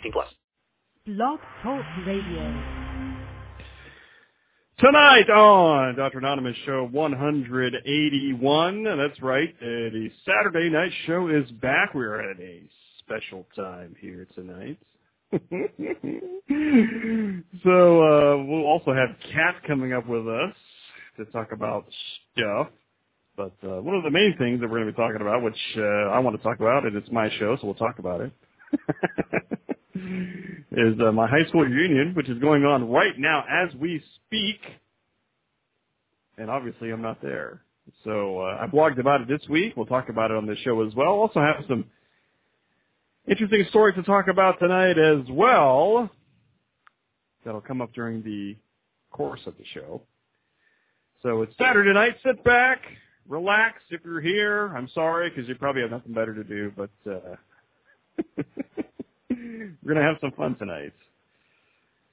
18 plus. Blog Talk Radio. Tonight on Dr. Anonymous Show 181, that's right, uh, the Saturday night show is back. We're at a special time here tonight. so uh, we'll also have Kat coming up with us to talk about stuff. But uh, one of the main things that we're going to be talking about, which uh, I want to talk about, and it's my show, so we'll talk about it, is uh, my high school reunion, which is going on right now as we speak. And obviously, I'm not there. So uh, I blogged about it this week. We'll talk about it on this show as well. Also have some interesting story to talk about tonight as well. That'll come up during the course of the show. So it's Saturday night. Sit back, relax. If you're here, I'm sorry because you probably have nothing better to do, but uh, we're gonna have some fun tonight.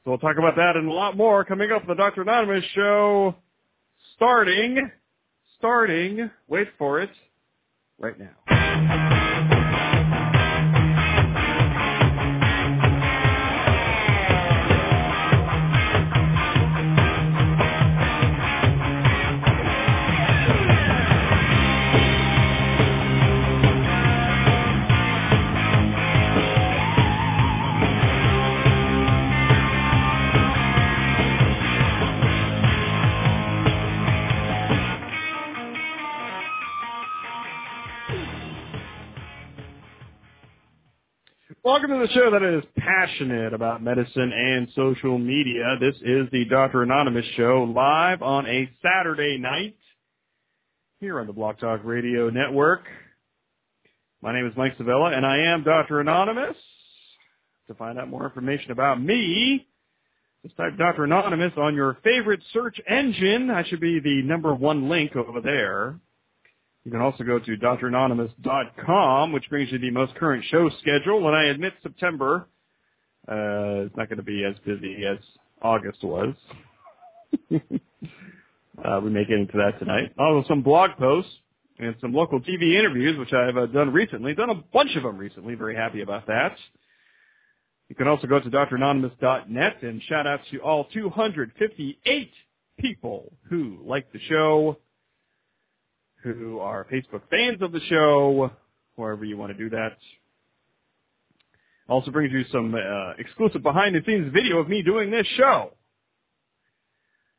So we'll talk about that and a lot more coming up on the Dr. Anonymous show. Starting, starting. Wait for it. Right now. Welcome to the show that is passionate about medicine and social media. This is the Dr. Anonymous show live on a Saturday night here on the Blog Talk Radio Network. My name is Mike Sevilla and I am Dr. Anonymous. To find out more information about me, just type Dr. Anonymous on your favorite search engine. That should be the number one link over there. You can also go to dranonymous.com, which brings you the most current show schedule. And I admit September uh, is not going to be as busy as August was. uh, we may get into that tonight. Also, some blog posts and some local TV interviews, which I've uh, done recently. Done a bunch of them recently. Very happy about that. You can also go to dranonymous.net and shout out to all 258 people who like the show who are Facebook fans of the show, wherever you want to do that. Also brings you some uh, exclusive behind-the-scenes video of me doing this show.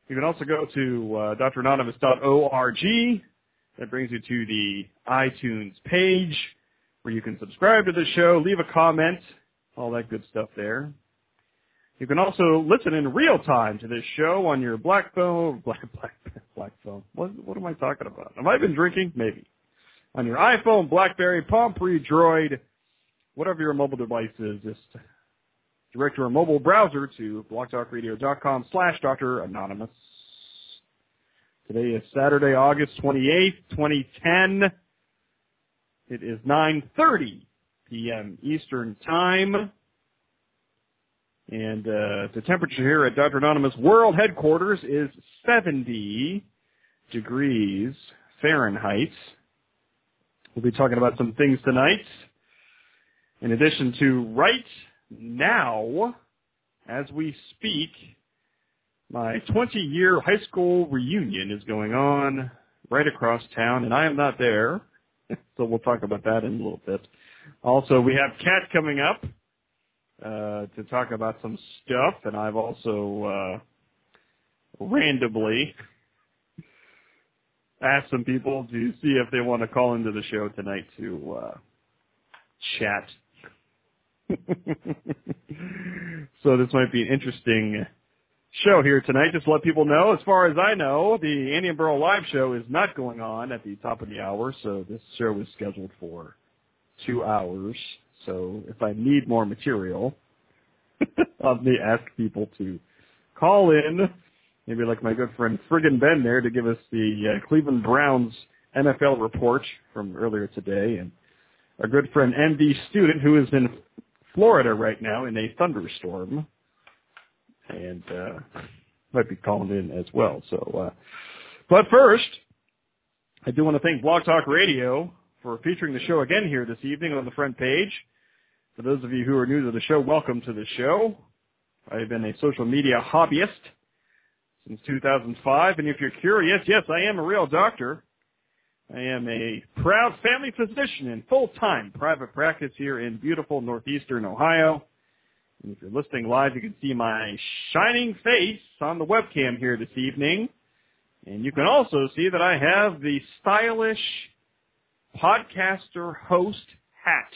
You can also go to uh, dranonymous.org. That brings you to the iTunes page where you can subscribe to the show, leave a comment, all that good stuff there. You can also listen in real time to this show on your black phone, black, black, black phone. What, what am I talking about? Have I been drinking? Maybe. On your iPhone, BlackBerry, Palm Pre, Droid, whatever your mobile device is, just direct your mobile browser to blogtalkradio.com slash Dr. Anonymous. Today is Saturday, August 28th, 2010. It is 9.30 p.m. Eastern Time. And uh, the temperature here at Dr. Anonymous World Headquarters is 70 degrees Fahrenheit. We'll be talking about some things tonight. In addition to right now, as we speak, my 20-year high school reunion is going on right across town, and I am not there. so we'll talk about that in a little bit. Also, we have Kat coming up uh, to talk about some stuff, and I've also uh, randomly asked some people to see if they want to call into the show tonight to uh, chat. so this might be an interesting show here tonight. Just to let people know, as far as I know, the Andy and Burrow live show is not going on at the top of the hour, so this show is scheduled for two hours. So if I need more material, the ask people to call in, maybe like my good friend Friggin Ben there to give us the uh, Cleveland Browns NFL report from earlier today, and our good friend MD Student who is in Florida right now in a thunderstorm, and uh, might be calling in as well. So, uh, but first, I do want to thank Blog Talk Radio for featuring the show again here this evening on the front page. For those of you who are new to the show, welcome to the show. I've been a social media hobbyist since 2005, and if you're curious, yes, I am a real doctor. I am a proud family physician in full-time private practice here in beautiful northeastern Ohio. And if you're listening live, you can see my shining face on the webcam here this evening. And you can also see that I have the stylish podcaster host hat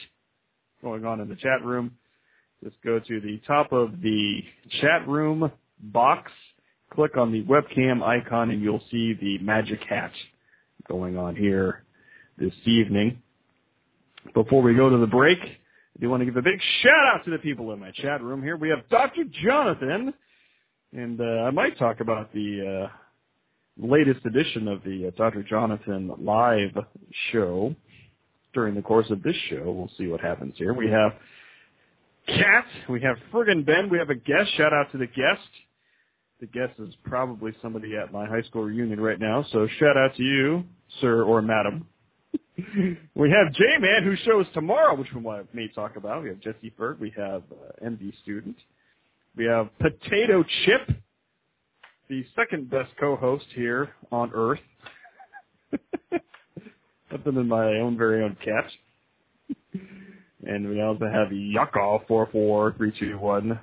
going on in the chat room. Just go to the top of the chat room box, click on the webcam icon, and you'll see the magic hat going on here this evening. Before we go to the break, I do want to give a big shout out to the people in my chat room here. We have Dr. Jonathan, and uh, I might talk about the uh, latest edition of the uh, Dr. Jonathan live show during the course of this show. We'll see what happens here. We have Kat, we have Friggin Ben, we have a guest. Shout out to the guest the guest is probably somebody at my high school reunion right now. So shout out to you, sir or madam. we have J-Man who shows tomorrow, which we may talk about. We have Jesse Ferg. We have uh, MD student. We have Potato Chip, the second best co-host here on Earth. Other in my own very own cat. and we also have Yuckoff four four three two one.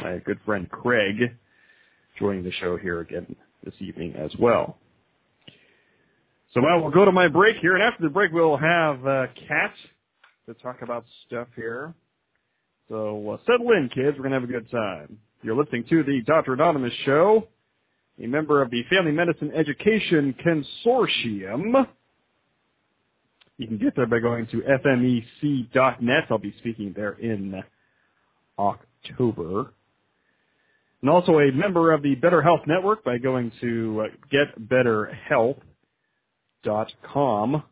My good friend Craig joining the show here again this evening as well. So now we'll go to my break here, and after the break we'll have uh, Kat to talk about stuff here. So uh, settle in, kids. We're going to have a good time. You're listening to the Dr. Anonymous Show, a member of the Family Medicine Education Consortium. You can get there by going to fmec.net. I'll be speaking there in October and also a member of the Better Health Network by going to uh, getbetterhealth.com,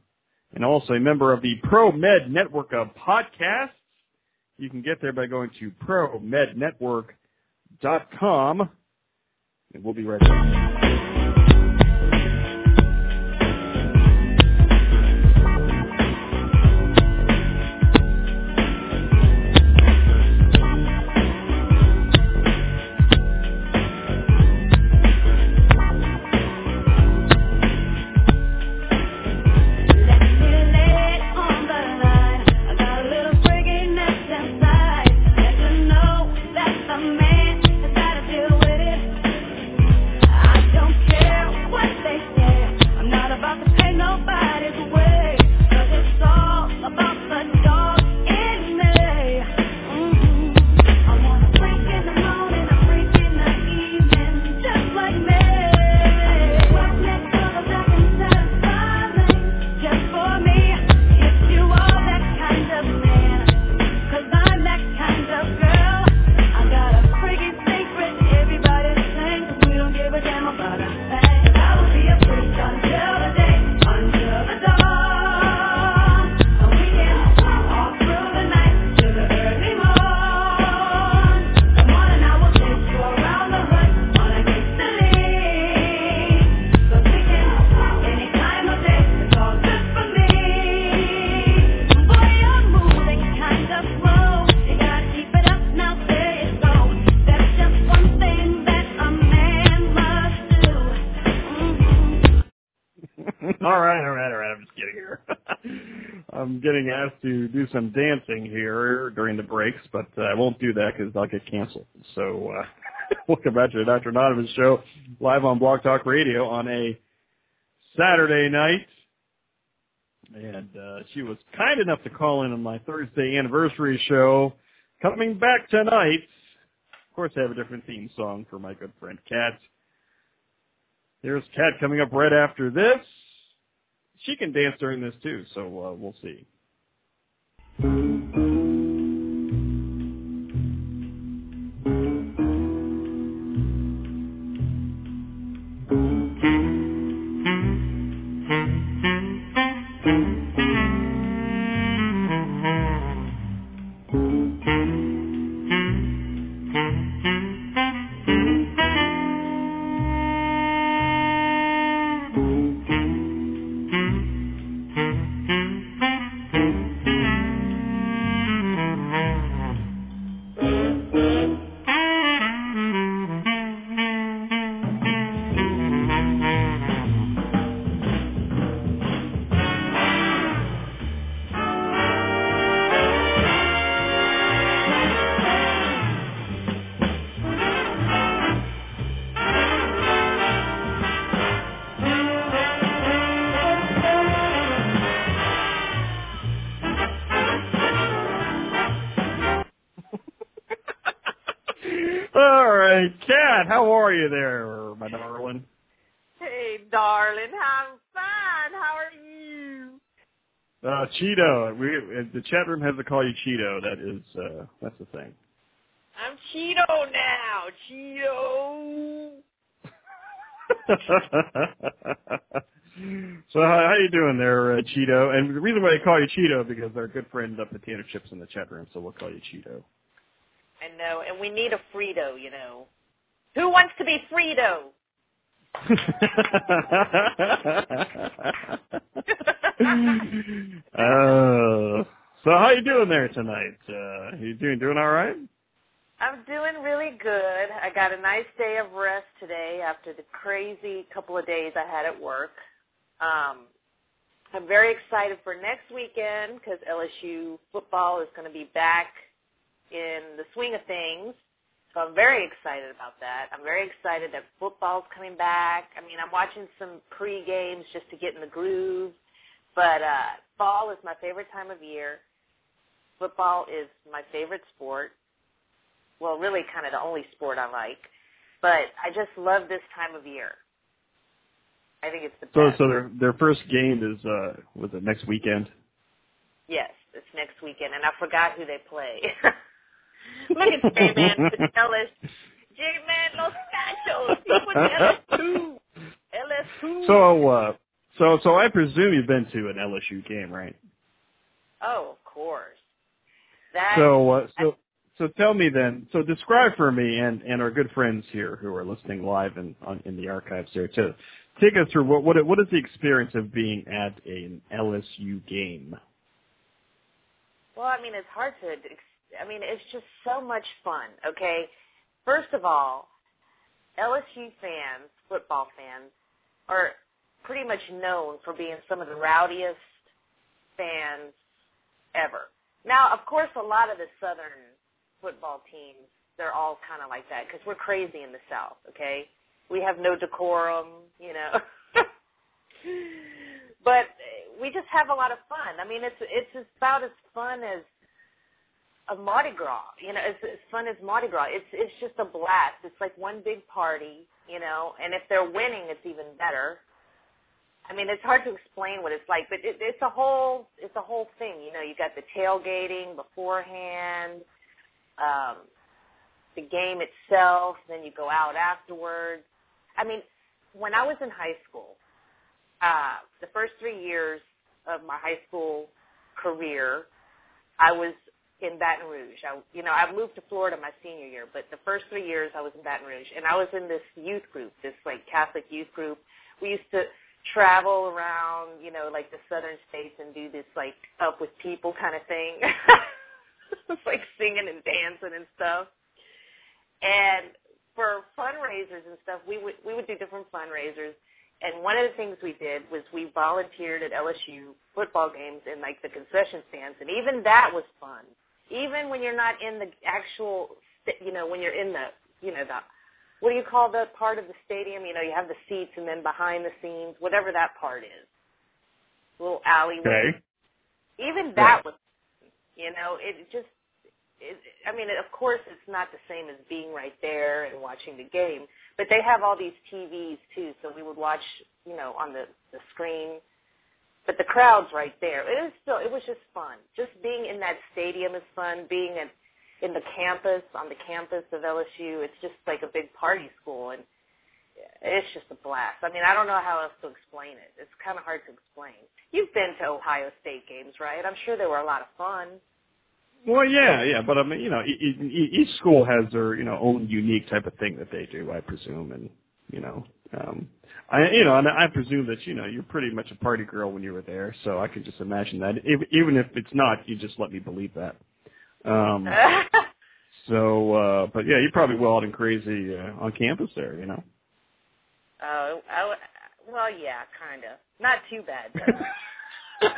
and also a member of the ProMed Network of podcasts. You can get there by going to promednetwork.com, and we'll be right back. Some dancing here during the breaks, but uh, I won't do that because I'll get canceled. So, uh, welcome back to the Dr. Anonymous show live on Blog Talk Radio on a Saturday night. And uh, she was kind enough to call in on my Thursday anniversary show. Coming back tonight. Of course, I have a different theme song for my good friend Kat. There's Kat coming up right after this she can dance during this too, so uh, we'll see. All Cheeto. We the chat room has to call you Cheeto. That is uh, that's the thing. I'm Cheeto now. Cheeto. so how, how you doing there, uh, Cheeto? And the reason why they call you Cheeto because our good friend uh, Potato Chips in the chat room, so we'll call you Cheeto. I know, and we need a Frito, you know. Who wants to be Frito? uh, so how you doing there tonight? Uh, you doing doing all right? I'm doing really good. I got a nice day of rest today after the crazy couple of days I had at work. Um, I'm very excited for next weekend because LSU football is going to be back in the swing of things. So I'm very excited about that. I'm very excited that football's coming back. I mean, I'm watching some pre-games just to get in the groove. But uh, fall is my favorite time of year. Football is my favorite sport. Well, really kind of the only sport I like. But I just love this time of year. I think it's the So best. so their their first game is uh was it next weekend? Yes, it's next weekend, and I forgot who they play. Look at J-Man with Ellis. J-Man Los Nachos. He with LS2. LS2. So uh so so I presume you've been to an LSU game, right? Oh, of course. That, So uh, so so tell me then. So describe for me and and our good friends here who are listening live and on in the archives there too. Take us through what what what is the experience of being at an LSU game? well, I mean, it's hard to, I mean, it's just so much fun, okay? First of all, LSU fans, football fans, are pretty much known for being some of the rowdiest fans ever. Now, of course, a lot of the Southern football teams, they're all kind of like that because we're crazy in the South, okay? We have no decorum, you know. but we just have a lot of fun. I mean, it's it's about as fun as a Mardi Gras, you know, it's as fun as Mardi Gras. It's it's just a blast. It's like one big party, you know, and if they're winning, it's even better. I mean, it's hard to explain what it's like, but it, it's a whole it's a whole thing. You know, you got the tailgating beforehand, um, the game itself, then you go out afterwards. I mean, when I was in high school, uh, the first three years of my high school career, I was in Baton Rouge. I, you know, I moved to Florida my senior year, but the first three years I was in Baton Rouge, and I was in this youth group, this like Catholic youth group. We used to travel around, you know, like the southern states and do this like up with people kind of thing. it's like singing and dancing and stuff. And for fundraisers and stuff, we would we would do different fundraisers. And one of the things we did was we volunteered at LSU football games in like the concession stands, and even that was fun. Even when you're not in the actual, you know, when you're in the, you know, the, what do you call the part of the stadium? You know, you have the seats, and then behind the scenes, whatever that part is, little alleyway. Okay. Even that was, you know, it just, it, I mean, of course, it's not the same as being right there and watching the game, but they have all these TVs too, so we would watch, you know, on the the screen. But the crowd's right there. It is still, it was just fun. Just being in that stadium is fun. Being at in the campus, on the campus of LSU, it's just like a big party school, and it's just a blast. I mean, I don't know how else to explain it. It's kind of hard to explain. You've been to Ohio State games, right? I'm sure they were a lot of fun. Well, yeah, yeah, but I mean, you know, each school has their you know own unique type of thing that they do, I presume, and you know, um, I you know, and I presume that you know you're pretty much a party girl when you were there, so I can just imagine that. If, even if it's not, you just let me believe that. Um, so, uh, but yeah, you're probably wild and crazy uh, on campus there, you know. Oh, I, well, yeah, kind of. Not too bad. though.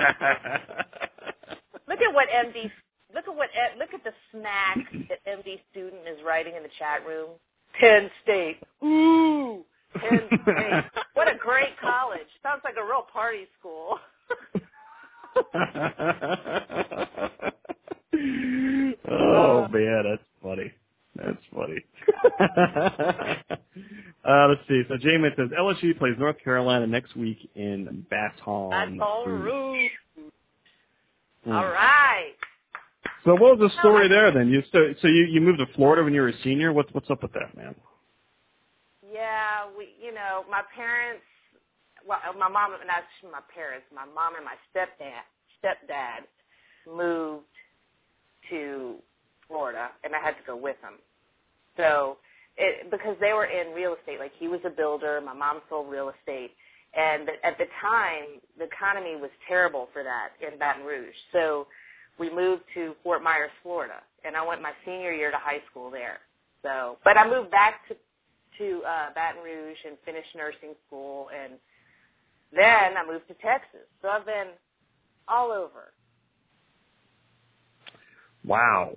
look at what MD. Look at what. eh, Look at the smack that MD student is writing in the chat room. Penn State. Ooh, Penn State. What a great college. Sounds like a real party school. oh man, that's funny. That's funny. uh, let's see. So J-Man says LSU plays North Carolina next week in Baton Baton Rouge. Hmm. All right. So what was the story there then? You so, so you you moved to Florida when you were a senior. What's what's up with that, man? Yeah, we, you know, my parents, well, my mom, not my parents, my mom and my stepdad, stepdad moved to Florida, and I had to go with them. So, it, because they were in real estate, like he was a builder, my mom sold real estate, and at the time, the economy was terrible for that in Baton Rouge. So, we moved to Fort Myers, Florida, and I went my senior year to high school there. So, but I moved back to to uh, Baton Rouge and finished nursing school, and then I moved to Texas. So I've been all over. Wow.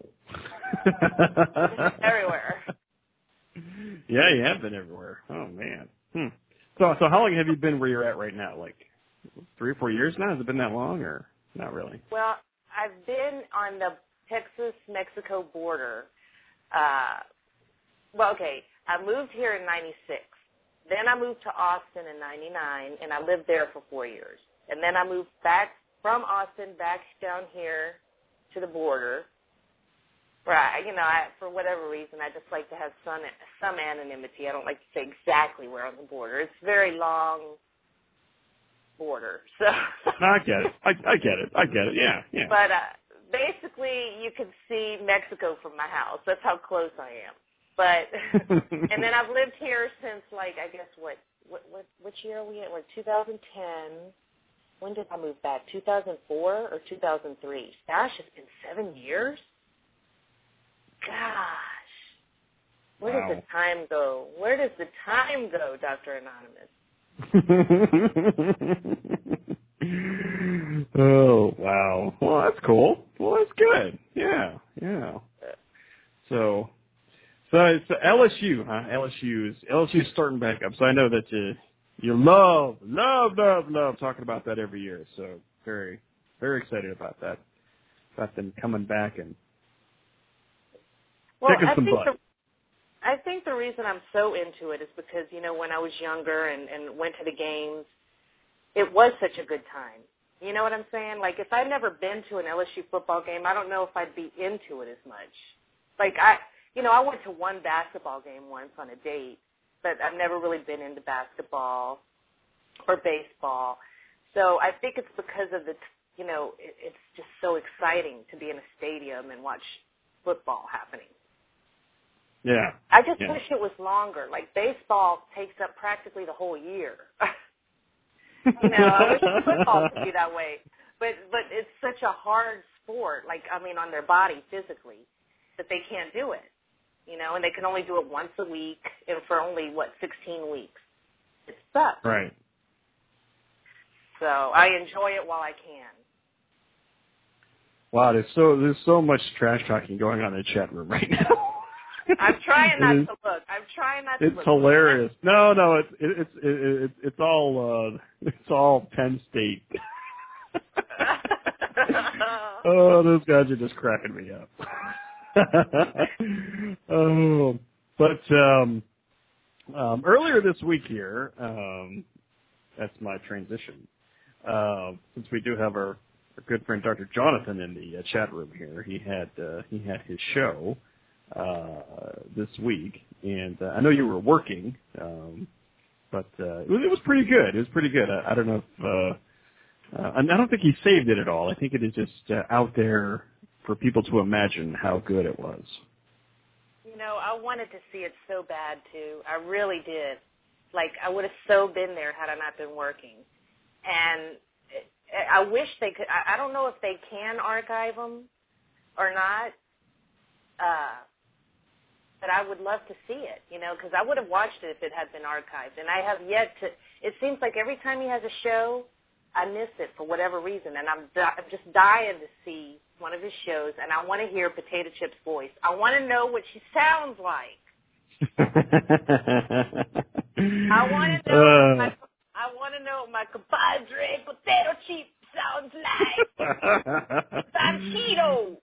Everywhere. Yeah, you have been everywhere. Oh man. Hmm. So so how long have you been where you're at right now? Like three or four years now? Has it been that long or not really? Well, I've been on the Texas-Mexico border. Uh, well, okay, I moved here in 96. Then I moved to Austin in 99, and I lived there for four years. And then I moved back from Austin back down here to the border. Right, you know, I, for whatever reason, I just like to have some some anonymity. I don't like to say exactly where on the border. It's a very long border, so. No, I get it. I, I get it. I get it. Yeah, yeah. But uh, basically, you can see Mexico from my house. That's how close I am. But and then I've lived here since like I guess what what what which year are we in? Like 2010. When did I move back? 2004 or 2003? Gosh, it's been seven years. Gosh, where Wow. does the time go? Where does the time go, Doctor Anonymous? oh wow. Well, that's cool. Well, that's good. Yeah, yeah. So, so it's LSU, huh? LSU is LSU is starting back up. So I know that you you love, love, love, love talking about that every year. So very, very excited about that. About them coming back and Well, kicking I some think butt. the I think the reason I'm so into it is because you know when I was younger and and went to the games, it was such a good time. You know what I'm saying? Like if I'd never been to an LSU football game, I don't know if I'd be into it as much. Like I, you know, I went to one basketball game once on a date, but I've never really been into basketball or baseball. So I think it's because of the, you know, it, it's just so exciting to be in a stadium and watch football happening. Yeah, I just Yeah. wish it was longer. Like baseball takes up practically the whole year. you know, I wish football could be that way. But but it's such a hard sport. Like I mean, on their body physically, that they can't do it. You know, and they can only do it once a week and for only what 16 weeks. It sucks. right. So I enjoy it while I can. Wow, there's so there's so much trash talking going on in the chat room right now. I'm trying not is- to look. I'm trying not to It's look. It's hilarious. No, no, it's it, it's it, it, it's all uh it's all Penn State. oh, those guys are just cracking me up. oh, but um, um, earlier this week here, um, that's my transition. Uh, since we do have our, our good friend Dr. Jonathan in the uh, chat room here, he had uh, he had his show uh, this week, and uh, I know you were working, um, but uh, it, was, it was pretty good. It was pretty good. I, I don't know if uh, uh, I don't think he saved it at all. I think it is just uh, out there for people to imagine how good it was. You know, I wanted to see it so bad too. I really did. Like I would have so been there had I not been working. And I wish they could. I, don't know if they can archive them or not. Uh, but I would love to see it, you know, because I would have watched it if it had been archived. And I have yet to. It seems like every time he has a show, I miss it for whatever reason, and I'm, di- I'm just dying to see one of his shows, and I want to hear Potato Chip's voice. I want to know what she sounds like. I want to know. Uh, what my, I want to know what my compadre Potato Chip sounds like. Sanchito.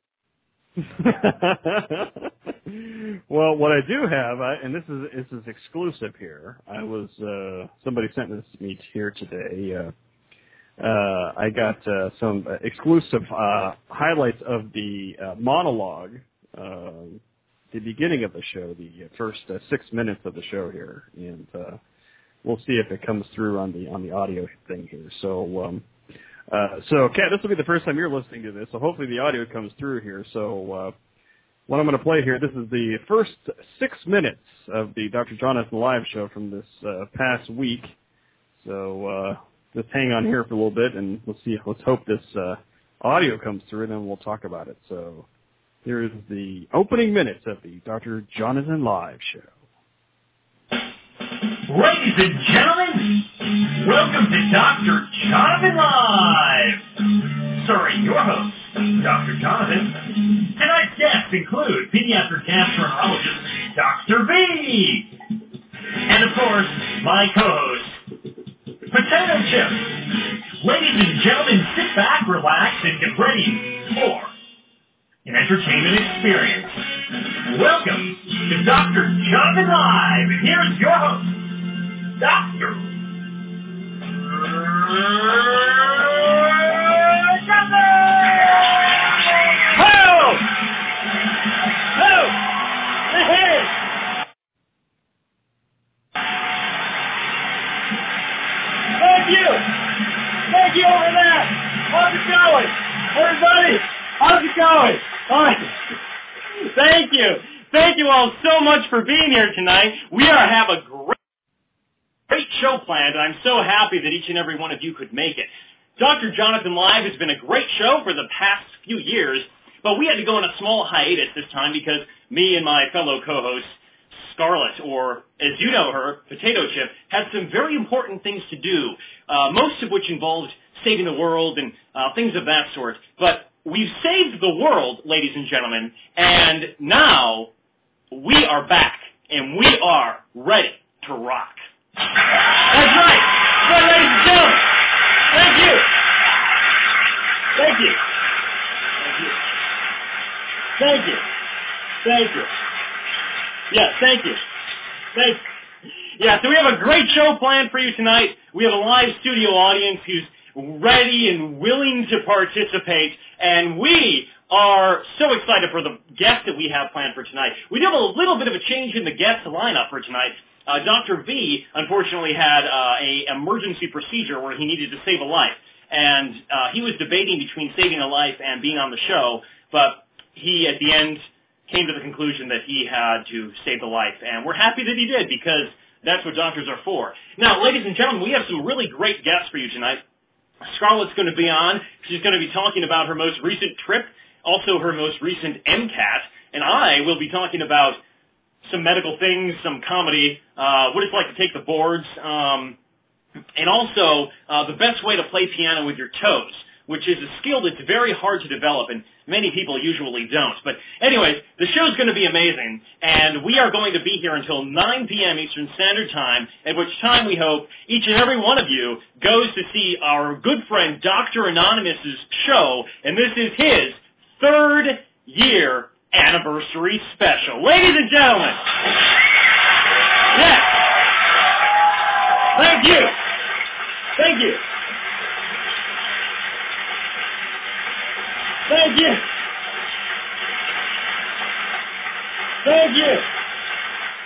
well, what I do have, I, and this is this is exclusive here. I was uh, somebody sent this to me here today. Uh, uh, I got uh, some exclusive uh, highlights of the uh, monologue, uh, the beginning of the show, the first six minutes of the show here, and uh, we'll see if it comes through on the on the audio thing here. So. Um, uh, so, Kat, this will be the first time you're listening to this, so hopefully the audio comes through here. So, uh, what I'm going to play here, this is the first six minutes of the Dr. Jonathan live show from this uh, past week. So, uh, just hang on here for a little bit, and let's see. Let's hope this uh, audio comes through, and then we'll talk about it. So, here is the opening minutes of the Dr. Jonathan live show. Ladies and gentlemen, welcome to Dr. Jonathan Live. Starring your host, Dr. Jonathan. Tonight's guests include pediatric gastroenterologist Dr. V. And of course, my co-host, Potato Chip. Ladies and gentlemen, sit back, relax, and get ready for an entertainment experience. Welcome to Dr. Jonathan Live. Here's your host, Ahead! Thank you! Thank you! How's it going? Everybody, how's it going? Thank you. Thank you all so much for being here tonight. We are have a great great show planned, and I'm so happy that each and every one of you could make it. Dr. Jonathan Live has been a great show for the past few years, but we had to go on a small hiatus this time because me and my fellow co-host, Scarlett, or as you know her, Potato Chip, had some very important things to do, uh, most of which involved saving the world and uh, things of that sort. But we've saved the world, ladies and gentlemen, and now we are back, and we are ready to rock. That's right. Good, ladies and gentlemen. Thank you. Thank you. Thank you. Thank you. Thank you. Thank you. Yeah, so we have a great show planned for you tonight. We have a live studio audience who's ready and willing to participate, and we are so excited for the guests that we have planned for tonight. We do have a little bit of a change in the guest lineup for tonight. Uh, Dr. V unfortunately had uh, a emergency procedure where he needed to save a life, and uh, he was debating between saving a life and being on the show, but he at the end came to the conclusion that he had to save the life, and we're happy that he did because that's what doctors are for. Now, ladies and gentlemen, we have some really great guests for you tonight. Scarlett's going to be on. She's going to be talking about her most recent trip, also her most recent MCAT, and I will be talking about some medical things, some comedy, uh, what it's like to take the boards, um, and also uh, the best way to play piano with your toes, which is a skill that's very hard to develop, and many people usually don't. But anyways, the show's going to be amazing, and we are going to be here until 9 p.m. Eastern Standard Time, at which time we hope each and every one of you goes to see our good friend Dr. Anonymous's show, and this is his third year anniversary special. Ladies and gentlemen. Yes. Thank you. Thank you. Thank you. Thank you.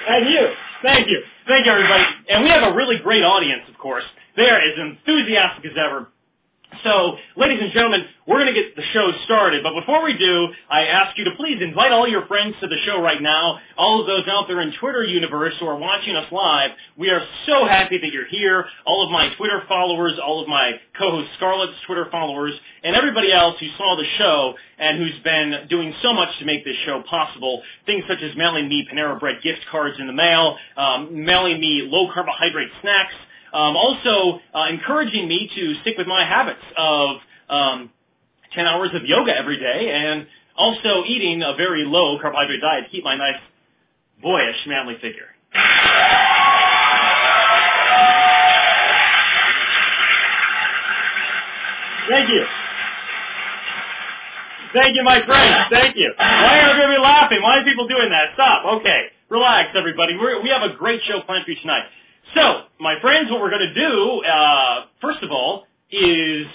And you. Thank you. Thank you, everybody. And we have a really great audience, of course. They are as enthusiastic as ever. So, ladies and gentlemen, we're going to get the show started. But before we do, I ask you to please invite all your friends to the show right now. All of those out there in Twitter universe who are watching us live, we are so happy that you're here. All of my Twitter followers, all of my co-host Scarlett's Twitter followers, and everybody else who saw the show and who's been doing so much to make this show possible. Things such as mailing me Panera Bread gift cards in the mail, um, mailing me low carbohydrate snacks, um, also, uh, encouraging me to stick with my habits of um, 10 hours of yoga every day and also eating a very low carbohydrate diet to keep my nice, boyish, manly figure. Thank you. Thank you, my friends. Thank you. Why are everybody laughing? Why are people doing that? Stop. Okay. Relax, everybody. We're, we have a great show planned for you tonight. So, my friends, what we're going to do, uh, first of all, is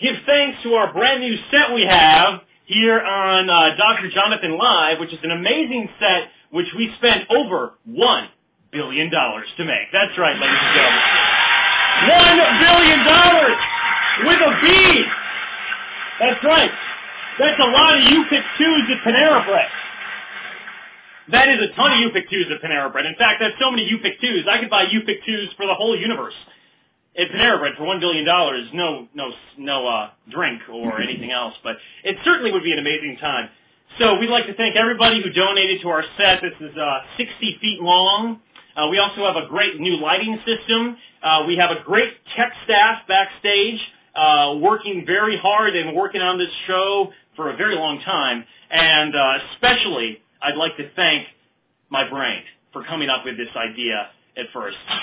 give thanks to our brand new set we have here on uh, Dr. Jonathan Live, which is an amazing set which we spent over $1 billion to make. That's right, ladies and gentlemen. $1 billion with a B. That's right. That's a lot of you pick twos at Panera Bread. That is a ton of pick twos at Panera Bread. In fact, that's so many pick twos. I could buy pick twos for the whole universe at Panera Bread for one billion dollars. No, no, no uh, drink or anything else, but it certainly would be an amazing time. So we'd like to thank everybody who donated to our set. This is uh, 60 feet long. Uh, we also have a great new lighting system. Uh, we have a great tech staff backstage uh, working very hard and working on this show for a very long time. And uh, especially, I'd like to thank my brain for coming up with this idea at first. Um,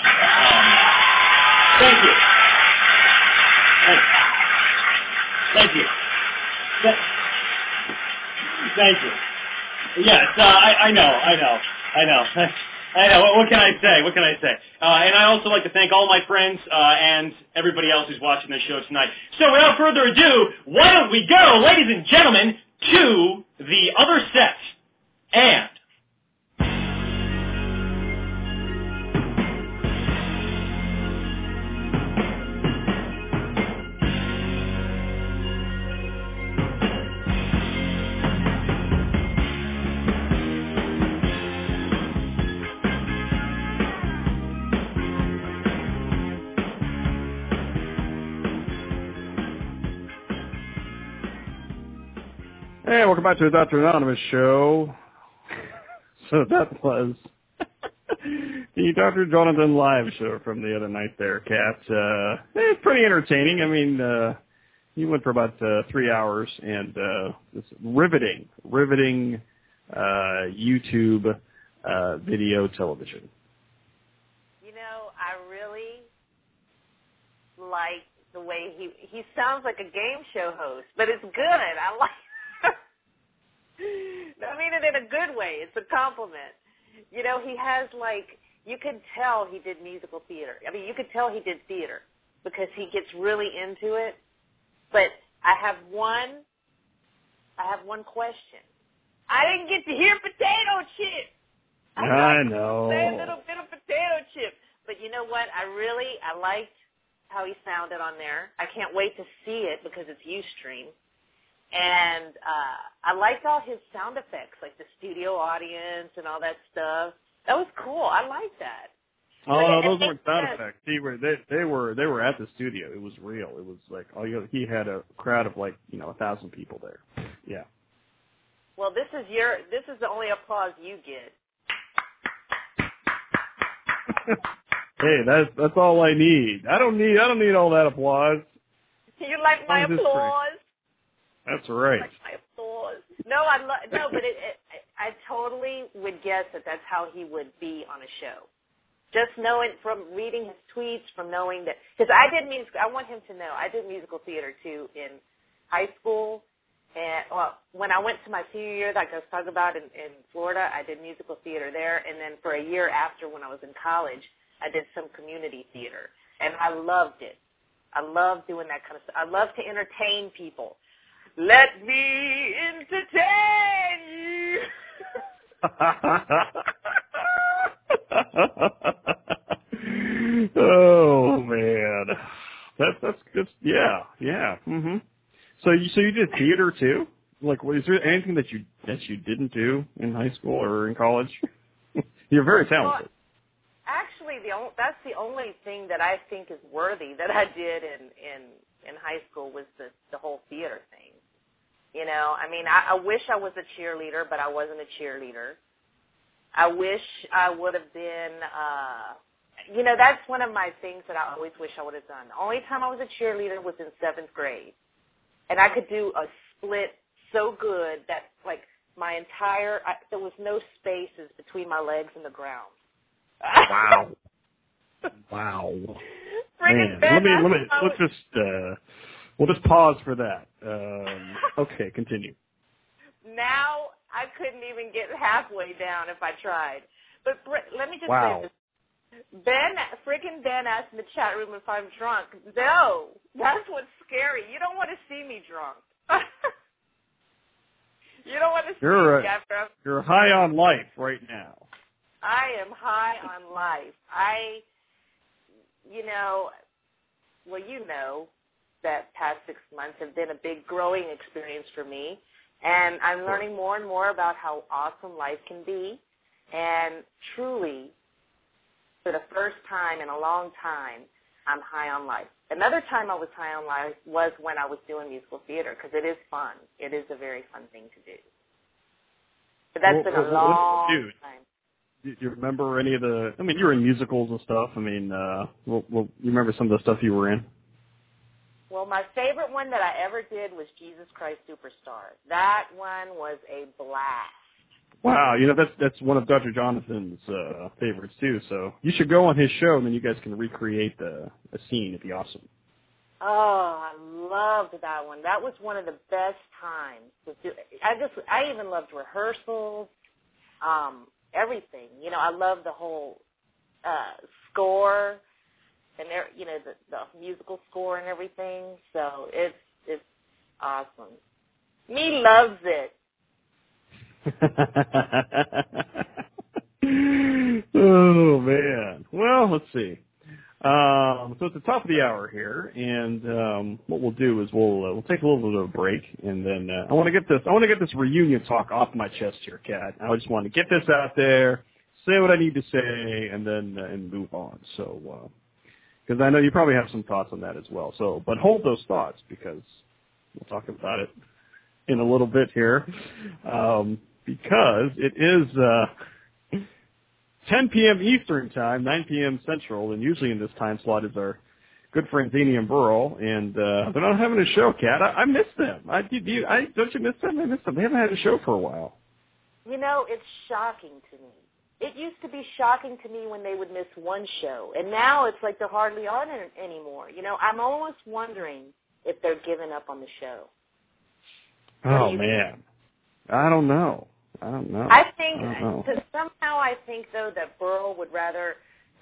thank you. Thank, you. Thank you. Yes, uh, I, I know, I know, I know. I know. What, what can I say? What can I say? Uh, and I also like to thank all my friends uh, and everybody else who's watching this show tonight. So without further ado, why don't we go, ladies and gentlemen, to the other set and. Hey, welcome back to the Dr. Anonymous show. So that was the Dr. Jonathan live show from the other night there, Kat. Uh, it's pretty entertaining. I mean, uh, he went for about uh, three hours and uh, this riveting, riveting uh, YouTube uh, video television. You know, I really like the way he he sounds like a game show host, but it's good. I like. I mean it in a good way. It's a compliment. You know, he has like you can tell he did musical theater. I mean, you could tell he did theater because he gets really into it. But I have one I have one question. I didn't get to hear potato chip. I, I know. That little bit of potato chip. But you know what? I really I liked how he sounded on there. I can't wait to see it because it's Ustream. And uh I liked all his sound effects, like the studio audience and all that stuff. That was cool. I like that. Oh Like, no, those weren't sound sense. effects. He were they they were they were at the studio. It was real. It was like oh you he had a crowd of like you know a thousand people there. Yeah. Well, this is your this is the only applause you get. hey, that's that's all I need. I don't need I don't need all that applause. You like my applause? That's right. Like my applause? No, I lo- no, but it, it I totally would guess that that's how he would be on a show. Just knowing from reading his tweets, from knowing that because I did music. I want him to know I did musical theater too in high school, and well, when I went to my senior year, like I was talking about in, in Florida, I did musical theater there, and then for a year after, when I was in college, I did some community theater, and I loved it. I love doing that kind of stuff. I love to entertain people. Let me entertain you. oh man, that's that's just yeah yeah. Mhm. So you so you did theater too? Like, was there anything that you that you didn't do in high school or in college? You're very talented. Actually, the only, that's the only thing that I think is worthy that I did in in in high school was the the whole theater thing. You know, I mean, I, I wish I was a cheerleader, but I wasn't a cheerleader. I wish I would have been. uh You know, that's one of my things that I always wish I would have done. The only time I was a cheerleader was in seventh grade, and I could do a split so good that like my entire I, there was no spaces between my legs and the ground. Wow. Wow. Man, let me let me let's just uh We'll just pause for that. Um, okay, continue. Now I couldn't even get halfway down if I tried. But Br- let me just Wow. say this. Ben, freaking Ben asked in the chat room if I'm drunk. No, that's what's scary. You don't want to see me drunk. you don't want to see You're me a- after I'm You're high on life right now. I am high on life. I, you know, well, you know that past six months have been a big growing experience for me, and I'm learning more and more about how awesome life can be. And truly, for the first time in a long time, I'm high on life. Another time I was high on life was when I was doing musical theater because it is fun. It is a very fun thing to do. But that's Well, been a well, long do? time. Do you remember any of the? I mean, you were in musicals and stuff. I mean, uh, well, well, you remember some of the stuff you were in? Well, my favorite one that I ever did was Jesus Christ Superstar. That one was a blast. Wow, you know that's that's one of Dr. Jonathan's uh, favorites too. So you should go on his show, and then you guys can recreate the a scene. It'd be awesome. Oh, I loved that one. That was one of the best times. to do- I just, I even loved rehearsals, um, everything. You know, I loved the whole uh, score and there- you know the, the musical score and everything. So it's it's awesome. Me loves it. oh man. Well, let's see. Um, so it's the top of the hour here, and um, what we'll do is we'll uh, we'll take a little bit of a break, and then uh, I want to get this I want to get this reunion talk off my chest here, Kat. I just want to get this out there, say what I need to say, and then uh, and move on. So because I know you probably have some thoughts on that as well. So, but hold those thoughts because we'll talk about it in a little bit here, um, because it is. Uh, 10 p.m. Eastern time, 9 p.m. Central, and usually in this time slot is our good friends Amy and Burl, and uh, they're not having a show, Kat. I, I miss them. I do you, I don't you miss them? I miss them. They haven't had a show for a while. You know, it's shocking to me. It used to be shocking to me when they would miss one show, and now it's like they're hardly on it anymore. You know, I'm almost wondering if they're giving up on the show. Oh you think? man, I don't know. I don't know. I think I know. because somehow I think though that Burl would rather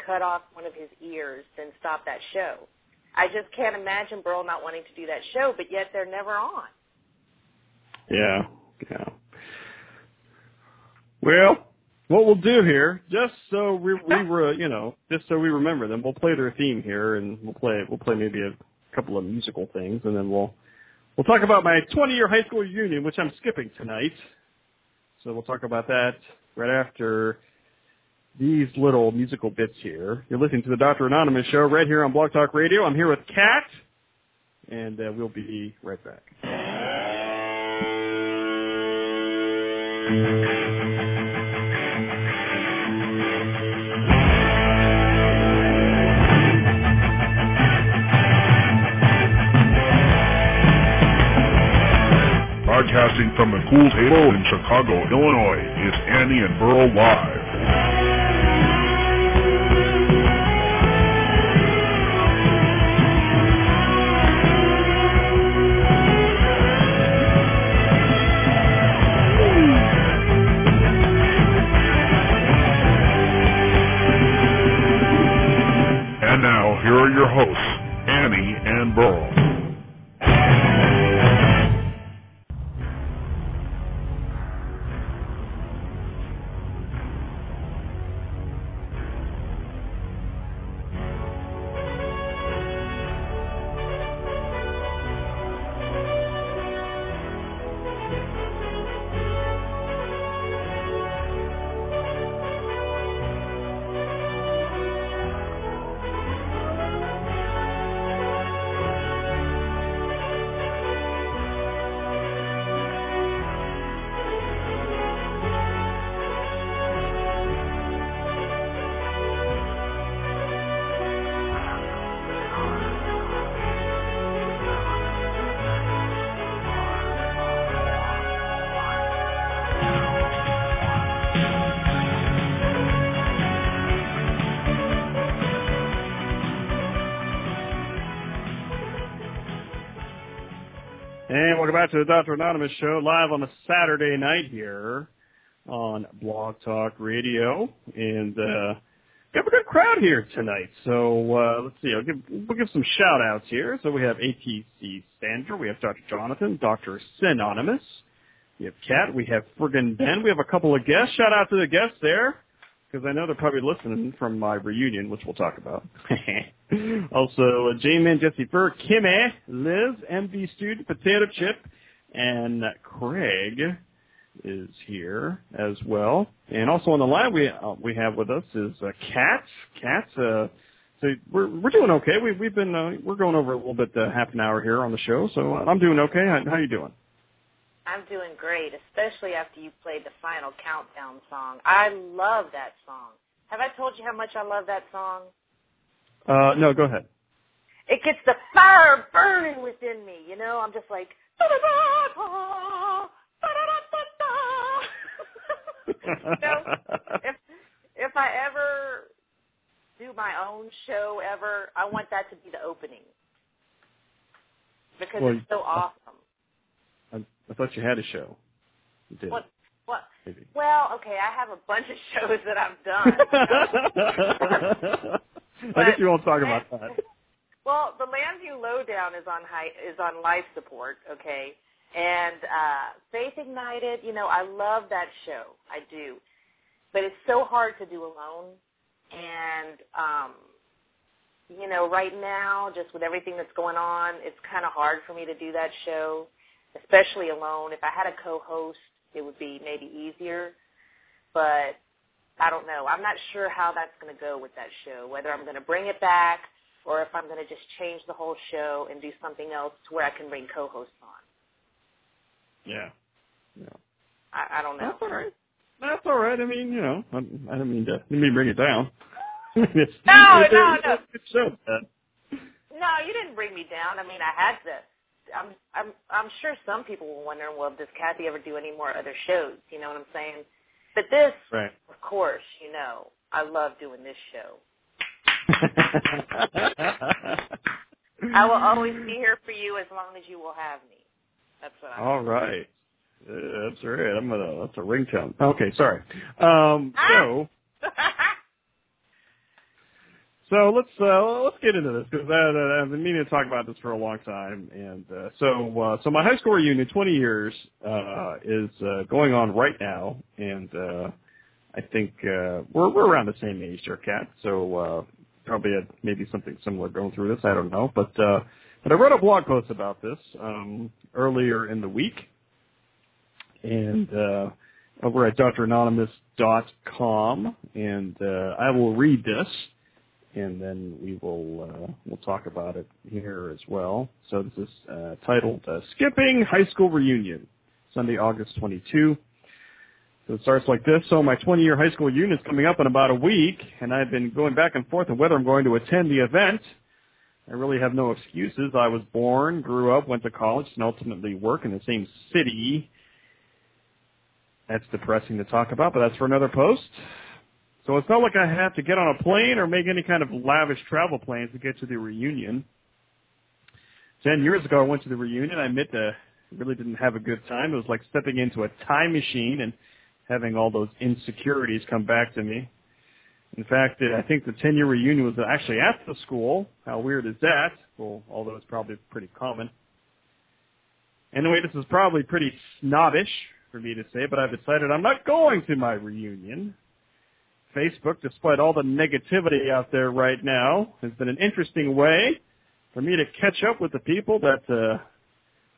cut off one of his ears than stop that show. I just can't imagine Burl not wanting to do that show, but yet they're never on. Yeah, yeah. Well, what we'll do here, just so we we were, you know, just so we remember them, we'll play their theme here, and we'll play we'll play maybe a couple of musical things, and then we'll we'll talk about my 20 year high school reunion, which I'm skipping tonight. So we'll talk about that right after these little musical bits here. You're listening to the Dr. Anonymous show right here on Blog Talk Radio. I'm here with Kat, and uh, we'll be right back. Broadcasting from the Cool Table in Chicago, Illinois, it's Annie and Burl Live. Back to the Dr. Anonymous show, live on a Saturday night here on Blog Talk Radio. And uh got a good crowd here tonight. So uh let's see, I'll give we'll give some shout outs here. So we have ATC Sandra, we have Dr. Jonathan, Dr. Synonymous, we have Kat, we have Friggin' Ben, we have a couple of guests. Shout out to the guests there. Because I know they're probably listening from my reunion, which we'll talk about. also, uh, J-Man, Jesse Fur, Kimmy, Liz, MV Student, Potato Chip, and Craig is here as well. And also on the line we uh, we have with us is uh, Kat. Kat, uh, so we're we're doing okay. We we've been uh, we're going over a little bit uh, half an hour here on the show, so I'm doing okay. How, how you doing? I'm doing great, especially after you played the final countdown song. I love that song. Have I told you how much I love that song? Uh, no, go ahead. It gets the fire burning within me, you know? I'm just like, you know, if if I ever do my own show ever, I want that to be the opening because Well, it's so awesome. I, I thought you had a show. You did. What? What? Maybe. Well, okay, I have a bunch of shows that I've done. I guess you won't talk about that. Well, the Landview Lowdown is on high, is on life support, okay, and uh, Faith Ignited. You know, I love that show. I do, but it's so hard to do alone, and um, you know, right now, just with everything that's going on, it's kind of hard for me to do that show, especially alone. If I had a co-host, it would be maybe easier, but I don't know. I'm not sure how that's going to go with that show, whether I'm going to bring it back or if I'm going to just change the whole show and do something else to where I can bring co-hosts on. Yeah. Yeah. I, I don't know. That's all right. That's all right. I mean, you know, I, I didn't mean to, didn't mean to bring it down. it's, No, it's, no, it's, no. It's a show. No, you didn't bring me down. I mean, I had to. I'm, I'm, I'm sure some people were wondering, well, does Kathy ever do any more other shows? You know what I'm saying? But this, Right. of course, you know, I love doing this show. I will always be here for you as long as you will have me. That's what I. All right. That's right. I'm gonna. That's a ringtone. Okay, sorry. Um, Ah! so, so let's uh, let's get into this because uh, I've been meaning to talk about this for a long time. And uh, so, uh, so my high school reunion, 20 years, uh, is uh, going on right now, and uh, I think uh, we're we're around the same age, there, Kat. So uh, probably had maybe something similar going through this. I don't know, but uh, but I wrote a blog post about this um, earlier in the week and uh, over at dranonymous.com, and uh, I will read this, and then we will uh, we'll talk about it here as well. So this is uh, titled uh, "Skipping High School Reunion," Sunday, August 22. So it starts like this. So my 20-year high school reunion is coming up in about a week, and I've been going back and forth on whether I'm going to attend the event. I really have no excuses. I was born, grew up, went to college, and ultimately work in the same city that's depressing to talk about, but that's for another post. So it's not like I have to get on a plane or make any kind of lavish travel plans to get to the reunion. Ten years ago, I went to the reunion. I admit I really didn't have a good time. It was like stepping into a time machine and having all those insecurities come back to me. In fact, I think the 10-year reunion was actually at the school. How weird is that? Well, although it's probably pretty common. Anyway, this is probably pretty snobbish for me to say, but I've decided I'm not going to my reunion. Facebook, despite all the negativity out there right now, has been an interesting way for me to catch up with the people that uh,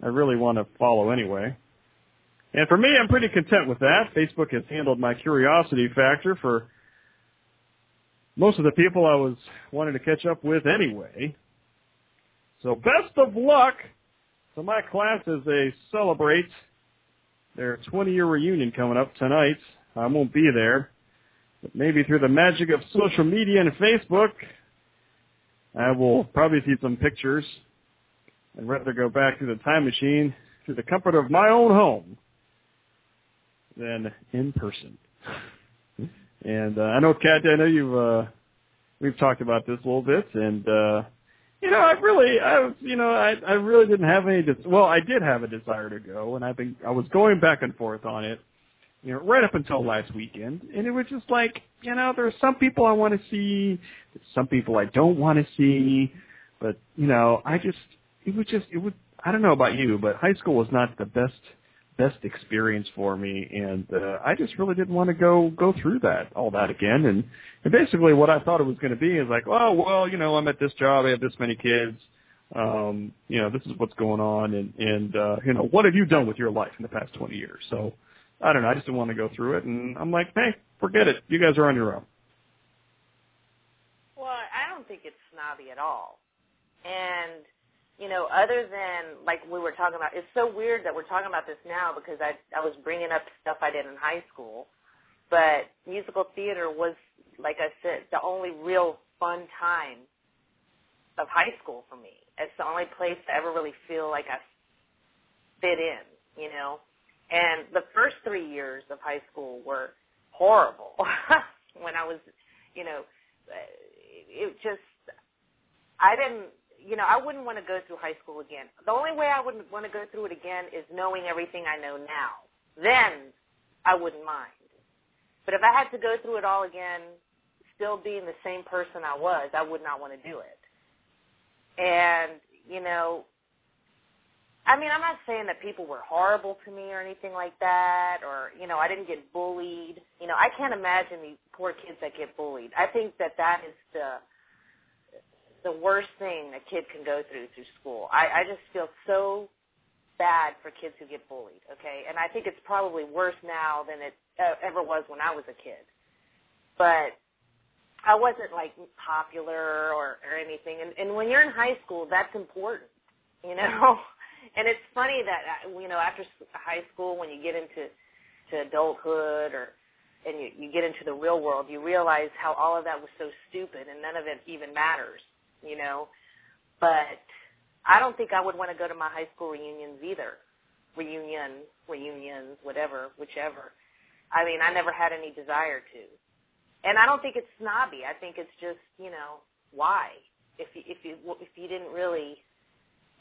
I really want to follow anyway. And for me, I'm pretty content with that. Facebook has handled my curiosity factor for most of the people I was wanting to catch up with anyway. So best of luck to my class as they celebrate their 20 year reunion coming up tonight. I won't be there, but maybe through the magic of social media and Facebook, I will probably see some pictures. I'd rather go back through the time machine through the comfort of my own home than in person. and uh, I know, Kat, I know you've uh, we've talked about this a little bit, and uh, You know, I really, I you know, I I really didn't have any. Des- well, I did have a desire to go, and I've been, I was going back and forth on it, you know, right up until last weekend, and it was just like, you know, there are some people I want to see, some people I don't want to see, but you know, I just, it was just, it was, I don't know about you, but high school was not the best best experience for me and uh, I just really didn't want to go go through that all that again. And, and basically what I thought it was going to be is like oh well you know I'm at this job I have this many kids um you know this is what's going on and and uh you know what have you done with your life in the past 20 years? So I don't know I just didn't want to go through it and I'm like hey forget it you guys are on your own. Well, I don't think it's snobby at all. And you know, other than like we were talking about, it's so weird that we're talking about this now because I I was bringing up stuff I did in high school, but musical theater was, like I said, the only real fun time of high school for me. It's the only place to ever really feel like I fit in, you know. And the first three years of high school were horrible. when I was, you know, it just I didn't you know, I wouldn't want to go through high school again. The only way I wouldn't want to go through it again is knowing everything I know now. Then I wouldn't mind. But if I had to go through it all again, still being the same person I was, I would not want to do it. And, you know, I mean, I'm not saying that people were horrible to me or anything like that, or, you know, I didn't get bullied. You know, I can't imagine these poor kids that get bullied. I think that that is the the worst thing a kid can go through through school. I, I just feel so bad for kids who get bullied, okay? And I think it's probably worse now than it uh, ever was when I was a kid. But I wasn't like popular or, or anything. And, and when you're in high school, that's important, you know? and it's funny that, uh, you know, after high school, when you get into to adulthood or and you, you get into the real world, you realize how all of that was so stupid and none of it even matters you know. But I don't think I would want to go to my high school reunions either. Reunion, reunions, whatever, whichever. I mean, I never had any desire to. And I don't think it's snobby. I think it's just, you know, why? If you if you if you didn't really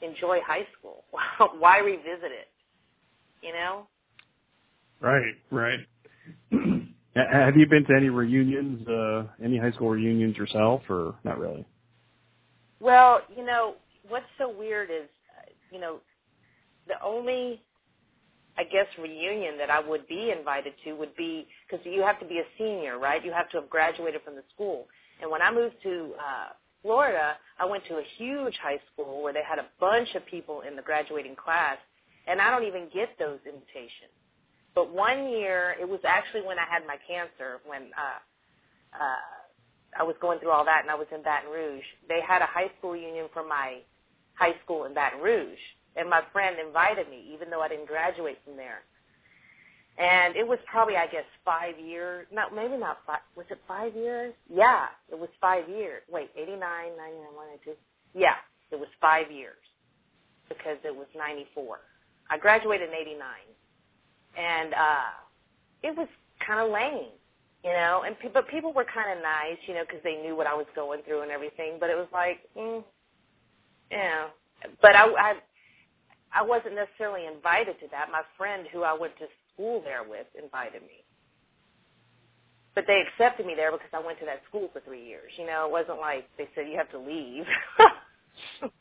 enjoy high school, why revisit it? You know? Right, right. Have you been to any reunions, uh, any high school reunions yourself, or not really? Well, you know, what's so weird is, uh, you know, the only, I guess, reunion that I would be invited to would be, because you have to be a senior, right? You have to have graduated from the school. And when I moved to uh, Florida, I went to a huge high school where they had a bunch of people in the graduating class, and I don't even get those invitations. But one year, it was actually when I had my cancer, when uh, uh, I was going through all that and I was in Baton Rouge, they had a high school reunion for my high school in Baton Rouge. And my friend invited me, even though I didn't graduate from there. And it was probably, I guess, five years. No, maybe not five. Was it five years? Yeah, it was five years. Wait, 89, 99, 92? Yeah, it was five years because it was 94. I graduated in 89. And uh, it was kind of lame you know, and pe- but people were kind of nice, you know, because they knew what I was going through and everything. But it was like, mm, yeah. But I, I, I wasn't necessarily invited to that. My friend who I went to school there with invited me. But they accepted me there because I went to that school for three years. You know, it wasn't like they said you have to leave.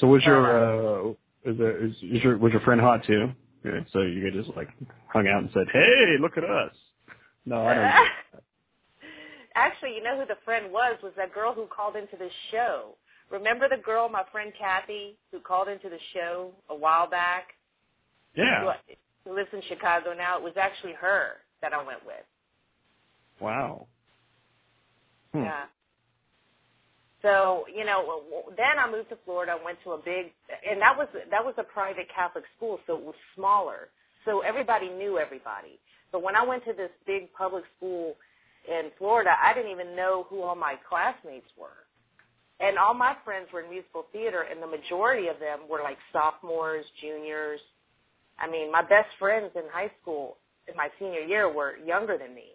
so was your uh, is, there, is, is your was your friend hot too? Okay, so you just like hung out and said, "Hey, look at us." No, I don't. Actually, you know who the friend was? Was that girl who called into the show. Remember the girl, my friend Kathy, who called into the show a while back? Yeah. Who, who lives in Chicago now. It was actually her that I went with. Wow. Hmm. Yeah. So you know, then I moved to Florida. I went to a big, and that was that was a private Catholic school, so it was smaller. So everybody knew everybody. But when I went to this big public school in Florida, I didn't even know who all my classmates were. And all my friends were in musical theater, and the majority of them were like sophomores, juniors. I mean, my best friends in high school in my senior year were younger than me.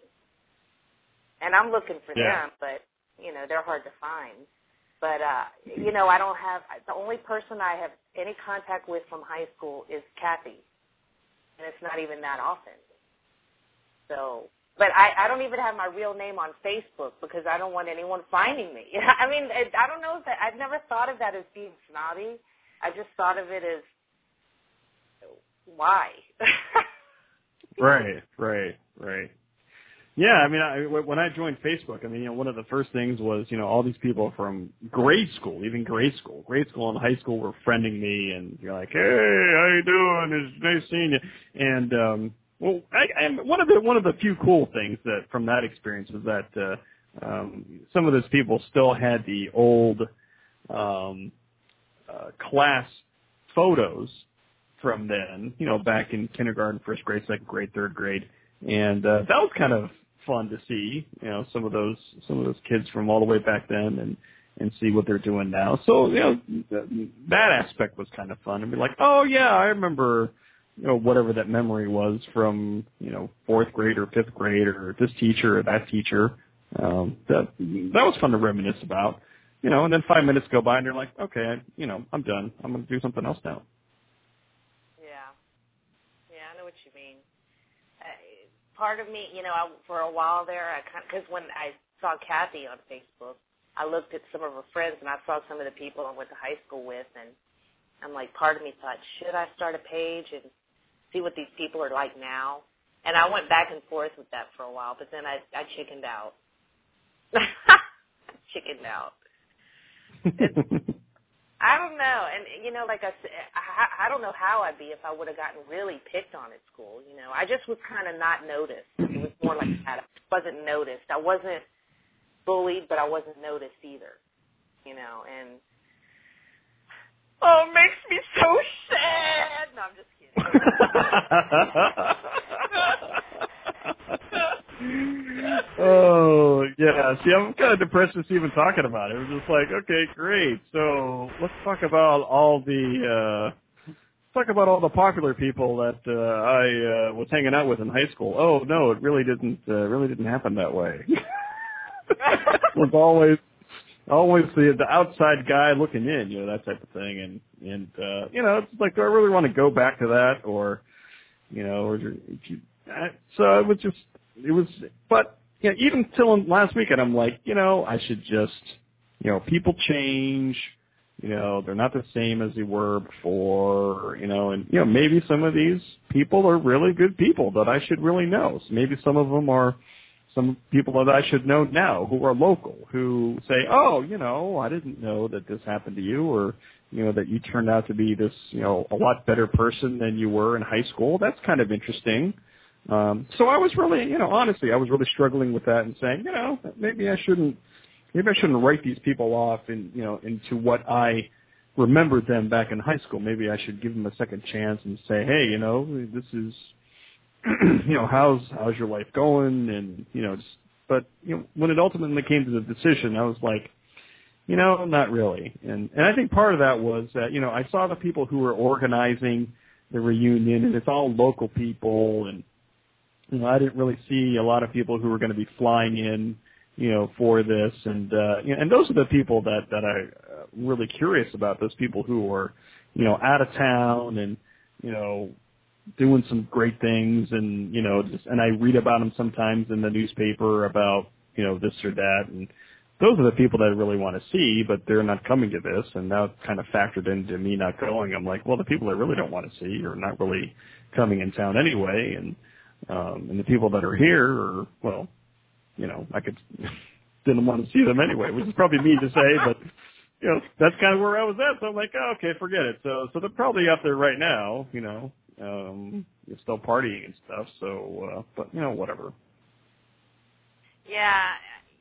And I'm looking for yeah. them, but, you know, they're hard to find. But uh, you know, I don't have the only person I have any contact with from high school is Kathy, and it's not even that often. So, but I, I don't even have my real name on Facebook because I don't want anyone finding me. I mean, it, I don't know if that. I've never thought of that as being snobby. I just thought of it as why. right, right, right. Yeah, I mean, I, when I joined Facebook, I mean, you know, one of the first things was, you know, all these people from grade school, even grade school, grade school and high school were friending me, and you're like, hey, how you doing? It's nice seeing you. And um, well, I, I, one of the one of the few cool things that from that experience was that uh, um, some of those people still had the old um, uh, class photos from then, you know, back in kindergarten, first grade, second grade, third grade, and uh, that was kind of fun to see, you know, some of those some of those kids from all the way back then, and and see what they're doing now. So you know, that aspect was kind of fun, and be like, oh yeah, I remember, you know, whatever that memory was from you know fourth grade or fifth grade or this teacher or that teacher. Um, that that was fun to reminisce about, you know. And then five minutes go by, and you're like, okay, I, you know, I'm done. I'm going to do something else now. Yeah, yeah, I know what you mean. Uh, part of me, you know, I, for a while there, I kind because when I saw Kathy on Facebook, I looked at some of her friends and I saw some of the people I went to high school with, and I'm like, part of me thought, should I start a page and see what these people are like now? And I went back and forth with that for a while, but then I I chickened out. chickened out. I don't know, and you know, like I said, I, I don't know how I'd be if I would have gotten really picked on at school. You know, I just was kind of not noticed. It was more like that. I wasn't noticed. I wasn't bullied, but I wasn't noticed either. You know, and oh, it makes me so sad. No, I'm just kidding. oh yeah. See, I'm kind of depressed just even talking about it. It was just like, okay, great. So let's talk about all the uh talk about all the popular people that uh, I uh, was hanging out with in high school. Oh no, it really didn't. Uh, really didn't happen that way. was always always the the outside guy looking in, you know, that type of thing. And and uh, you know, it's like, do I really want to go back to that, or you know, or if you. So it was just it was, but you know, even till last weekend, I'm like, you know, I should just, you know, people change. You know, they're not the same as they were before. You know, and you know, maybe some of these people are really good people that I should really know. So maybe some of them are some people that I should know now who are local, who say, oh, you know, I didn't know that this happened to you, or you know, that you turned out to be this, you know, a lot better person than you were in high school. That's kind of interesting. Um, so I was really, you know, honestly, I was really struggling with that and saying, you know, maybe I shouldn't, maybe I shouldn't write these people off in, you know, into what I remembered them back in high school. Maybe I should give them a second chance and say, hey, you know, this is, you know, how's how's your life going? And you know, just, but you know, when it ultimately came to the decision, I was like, you know, not really. And and I think part of that was that you know I saw the people who were organizing the reunion, and it's all local people and you know, I didn't really see a lot of people who were going to be flying in, you know, for this, and uh, you know, and those are the people that that I uh, really curious about. Those people who are, you know, out of town and you know, doing some great things, and you know, just and I read about them sometimes in the newspaper about you know this or that, and those are the people that I really want to see, but they're not coming to this, and it's kind of factored into me not going. I'm like, well, the people I really don't want to see are not really coming in town anyway, and um, and the people that are here are, well, you know, I could, didn't want to see them anyway, which is probably mean to say, but, you know, that's kind of where I was at. So I'm like, oh, okay, forget it. So, so they're probably up there right now, you know, um, you're still partying and stuff. So, uh, but, you know, whatever. Yeah.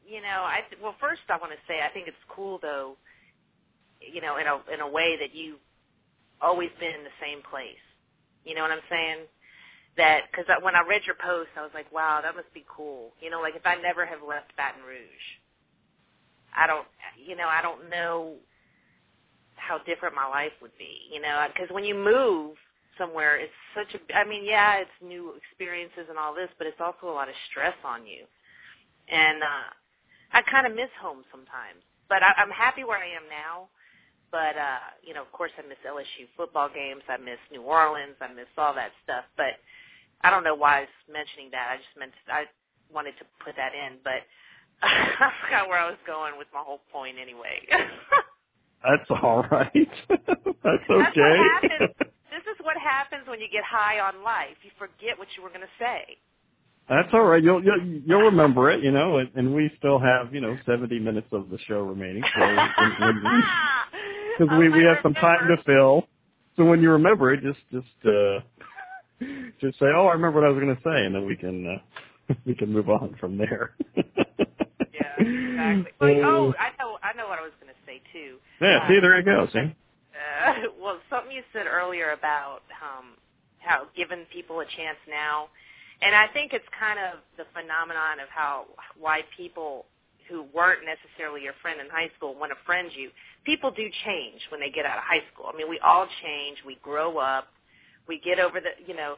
You know, I, th- well, first I want to say, I think it's cool though, you know, in a, in a way that you've always been in the same place. You know what I'm saying? that because when I read your post, I was like, wow, that must be cool. You know, like if I never have left Baton Rouge, I don't, you know, I don't know how different my life would be. You know, because when you move somewhere, it's such a. I mean, yeah, it's new experiences and all this, but it's also a lot of stress on you. And uh I kind of miss home sometimes. but I, I'm happy where I am now. But uh, you know, of course, I miss LSU football games. I miss New Orleans. I miss all that stuff. But I don't know why I was mentioning that. I just meant I wanted to put that in, but I forgot where I was going with my whole point anyway. That's all right. That's That's okay. happens. What happens when you get high on life. You forget what you were going to say. That's all right. You'll you'll you'll remember it, you know, and, and we still have you know seventy minutes of the show remaining, so because we we have some time to fill. So when you remember it, just just uh just say, oh, I remember what I was going to say, and then we can uh, we can move on from there. Yeah, exactly. Like, oh, I know, I know what I was going to say too. Yeah, see, there you go. See, Uh, well, something you said earlier about um, how giving people a chance now, and I think it's kind of the phenomenon of how why people who weren't necessarily your friend in high school want to friend you. People do change when they get out of high school. I mean, we all change. We grow up. We get over the, you know,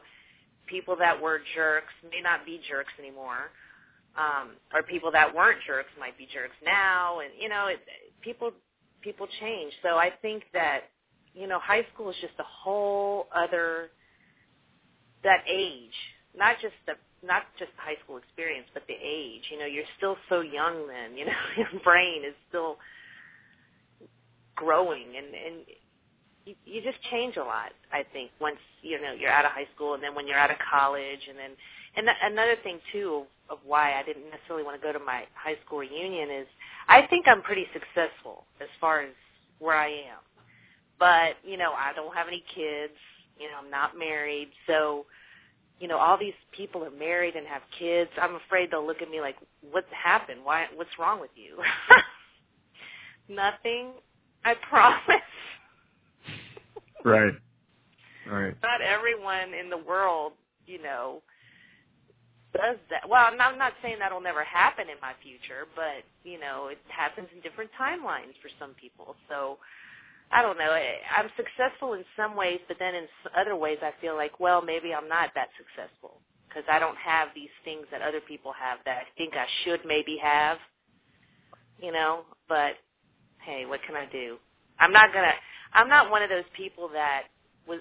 people that were jerks may not be jerks anymore um, or people that weren't jerks might be jerks now, and you know, it, people people change. So I think that you know, high school is just a whole other that age, not just the not just the high school experience, but the age. You know, you're still so young then. You know, your brain is still growing, and and you, you just change a lot. I think once you know you're out of high school, and then when you're out of college, and then and th- another thing too of why I didn't necessarily want to go to my high school reunion is I think I'm pretty successful as far as where I am. But, you know, I don't have any kids, you know, I'm not married, so you know, all these people are married and have kids. I'm afraid they'll look at me like, "What happened? Why what's wrong with you?" Nothing. I promise. right, right. Not everyone in the world, you know, does that. Well, I'm not, I'm not saying that'll never happen in my future, but you know, it happens in different timelines for some people. So I don't know. I'm successful in some ways, but then in other ways, I feel like, well, maybe I'm not that successful because I don't have these things that other people have that I think I should maybe have. You know, but hey, what can I do? I'm not gonna. I'm not one of those people that was.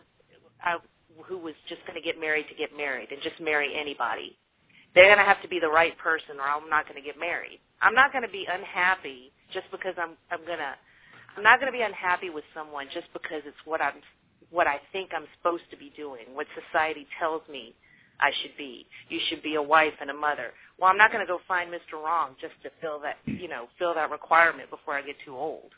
I, who was just to get married to get married and just marry anybody they're to have to be the right person or I'm not to get married. I'm not to be unhappy just because I'm I'm to I'm not going to be unhappy with someone just because it's what I'm what I think I'm supposed to be doing, what society tells me I should be. You should be a wife and a mother. Well, I'm not going to go find Mr. Wrong just to fill that, you know, fill that requirement before I get too old.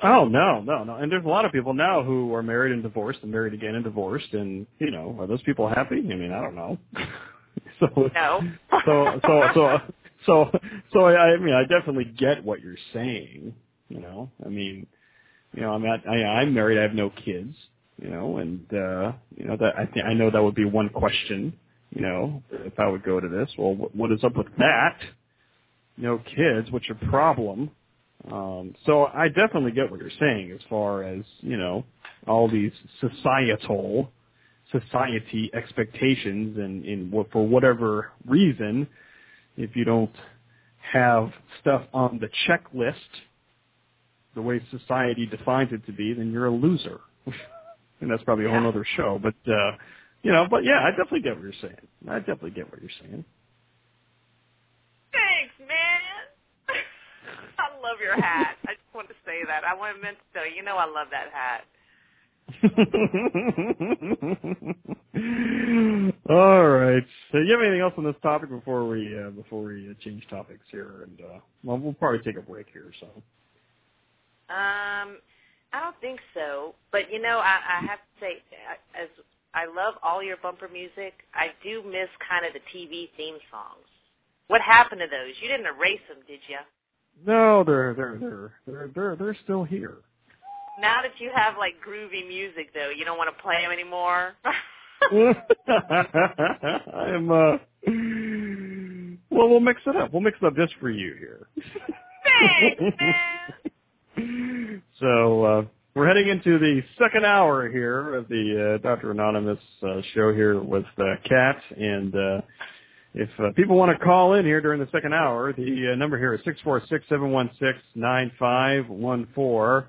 Oh no, no, no. And there's a lot of people now who are married and divorced and married again and divorced, and you know, are those people happy? I mean, I don't know. so No. so so so so so I, I mean, I definitely get what you're saying. You know, I mean, you know, I'm not, I, I'm married. I have no kids. You know, and uh, you know that I think I know that would be one question. You know, if I would go to this, well, what, what is up with that? No kids. What's your problem? Um, so I definitely get what you're saying as far as you know all these societal society expectations and in what for whatever reason if you don't have stuff on the checklist the way society defines it to be then you're a loser and that's probably a whole other show but uh you know but yeah I definitely get what you're saying I definitely get what you're saying Thanks, man. I love your hat. I just wanted to say that. I wanted meant to you know I love that hat. All right. So, you have anything else on this topic before we uh, before we uh, change topics here? And uh, well, we'll probably take a break here. So, Um, I don't think so. But you know, I, I have to say, as I love all your bumper music, I do miss kind of the TV theme songs. What happened to those? You didn't erase them, did you? no, they're they're they're they're they're they're still here. Now that you have like groovy music, though, you don't want to play them anymore. I'm uh. Well, we'll mix it up. We'll mix it up just for you here. Thanks, man. So uh, we're heading into the second hour here of the uh, Dr. Anonymous uh, show here with uh, Kat, and uh, if uh, people want to call in here during the second hour, the uh, number here is six four six seven one six nine five one four,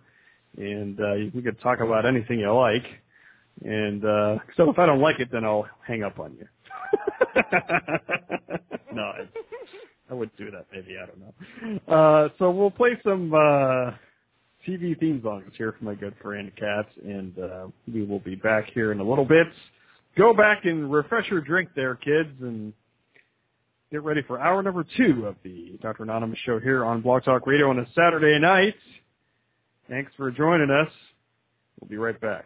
and uh, you could talk about anything you like. And uh, so if I don't like it, then I'll hang up on you. no, I, I would do that. Maybe I don't know. Uh, so we'll play some uh, TV theme songs here from my good friend Katz, and uh, we will be back here in a little bit. Go back and refresh your drink there, kids, and get ready for hour number two of the Dr. Anonymous show here on Blog Talk Radio on a Saturday night. Thanks for joining us. We'll be right back.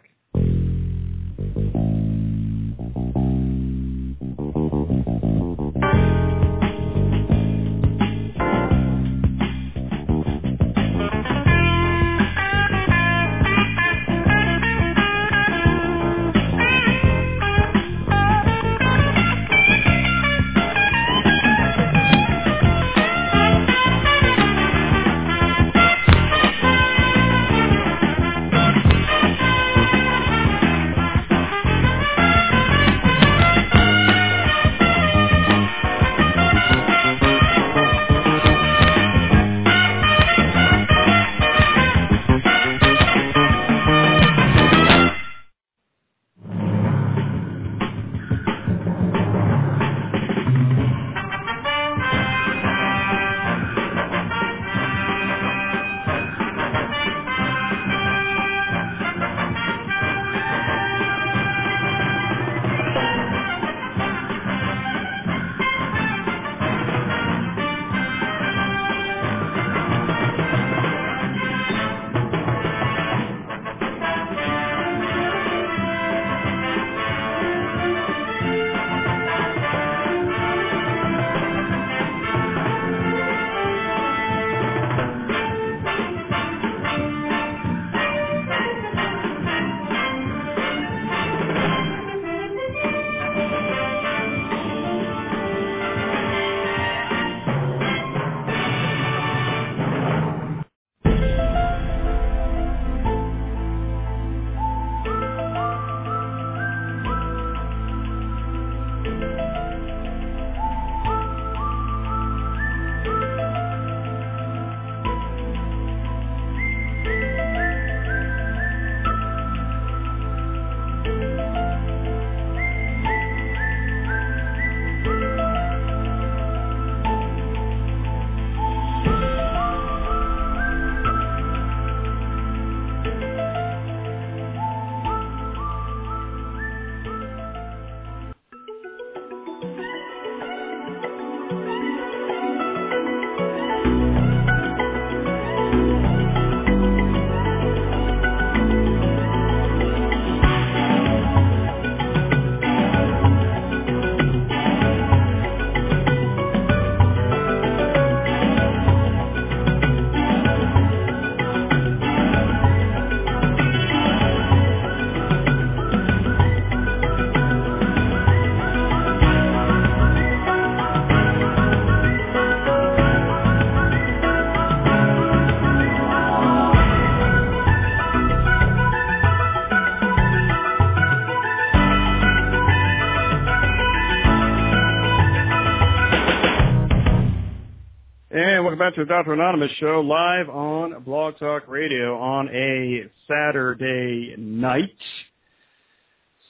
The Dr. Anonymous show live on Blog Talk Radio on a Saturday night.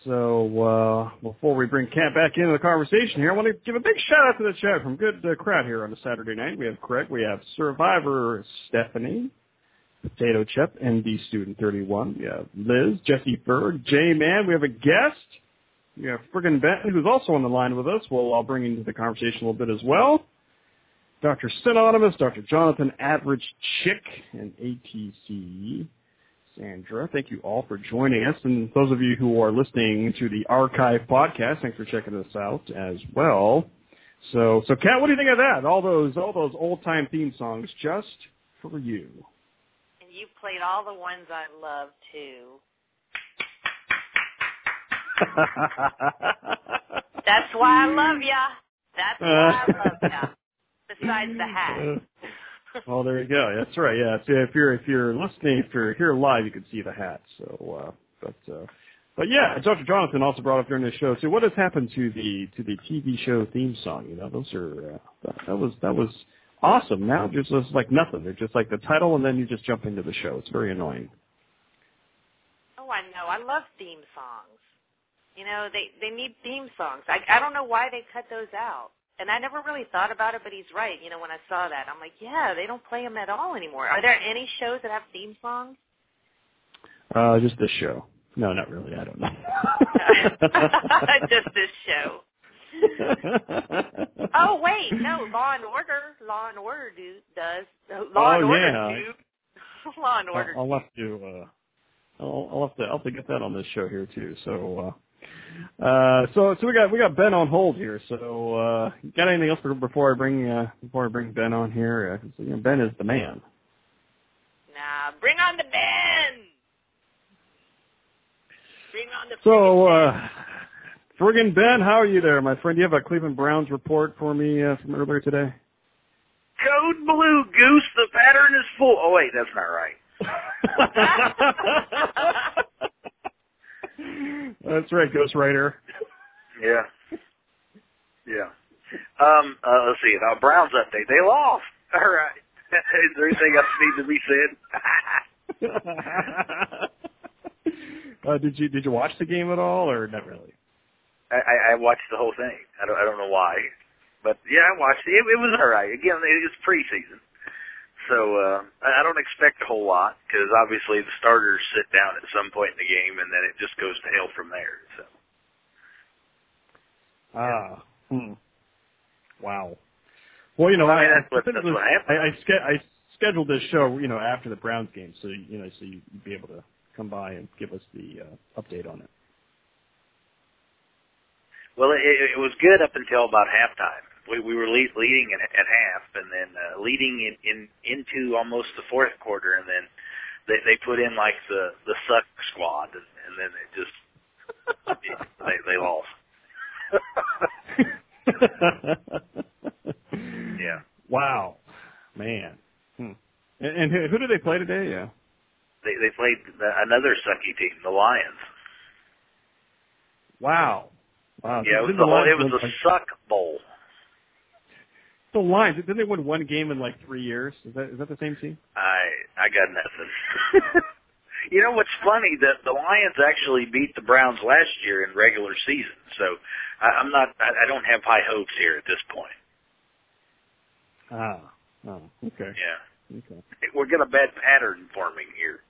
So uh, before we bring Kat back into the conversation here, I want to give a big shout out to the chat from good uh, crowd here on a Saturday night. We have Craig, we have Survivor Stephanie, Potato Chip, ND Student 31, we have Liz, Jesse Berg, J Man, we have a guest. We have friggin' Benton, who's also on the line with us. Well, I'll bring into the conversation a little bit as well. Dr. Synonymous, Dr. Jonathan Average Chick, and ATC Sandra. Thank you all for joining us. And those of you who are listening to the archive podcast, thanks for checking us out as well. So, so Kat, what do you think of that? All those, all those old time theme songs just for you. And you played all the ones I love too. That's why I love ya. That's why I love ya. Besides the hat. well, there you go. That's right. Yeah. So if you're if you're listening, if you're here live, you can see the hat. So, uh, but uh, But yeah, Dr. Jonathan also brought up during the show. So what has happened to the to the TV show theme song? You know, those are uh, that, that was that was awesome. Now just just like nothing. They're just like the title, and then you just jump into the show. It's very annoying. Oh, I know. I love theme songs. You know, they they need theme songs. I I don't know why they cut those out. And I never really thought about it, but he's right. You know, when I saw that, I'm like, yeah, they don't play them at all anymore. Are there any shows that have theme songs? Uh, just this show. No, not really. I don't know. Just this show. Oh wait, no, Law and Order. Law and Order do does. Law Oh, and Order yeah. do. Law and Order. I'll, I'll have to. Uh, I'll, I'll have to. I'll have to get that on this show here too. So, uh, uh, so so we got we got Ben on hold here. So, uh, got anything else for, before I bring uh, before I bring Ben on here? Uh, so, you know, ben is the man. Nah, bring on the band. Bring on the. So, uh, friggin' Ben, how are you there, my friend? Do you have a Cleveland Browns report for me uh, from earlier today? Code blue goose, the pattern is full. Oh wait, that's not right. That's right, Ghost Rider. Yeah. Yeah. Um, uh, let's see. Uh, Browns update. They lost. All right. Is there anything else need to be said? uh, did you did you watch the game at all, or not really? I, I, I watched the whole thing. I don't, I don't know why, but yeah, I watched it. It, it was all right. Again, it was preseason, so uh, I don't expect a whole lot because obviously the starters sit down at some point in the game, and then it just goes to hell from there. So Ah. Hmm. Wow. Well, you know, I mean, I, that's what- that's what happened. I, I, ske- I scheduled this show, you know, after the Browns game, so you know, so you'd be able to come by and give us the uh, update on it. Well, it, it was good up until about halftime. We we were lead, leading at, at half, and then uh, leading in, in into almost the fourth quarter, and then they they put in like the the suck squad, and, and then it just they they lost. yeah, Wow. Man. Hmm. And, and who, who do they play today? Yeah. they they played another sucky team, the Lions. Wow. Wow. Yeah, it was Didn't the whole, it was win, the suck bowl. The Lions. Didn't they win one game in like three years? Is that is that the same team? I I got nothing. you know what's funny? That the Lions actually beat the Browns last year in regular season, so I, I'm not. I, I don't have high hopes here at this point. Ah. Oh. Okay. Yeah, Okay. we're getting a bad pattern forming here.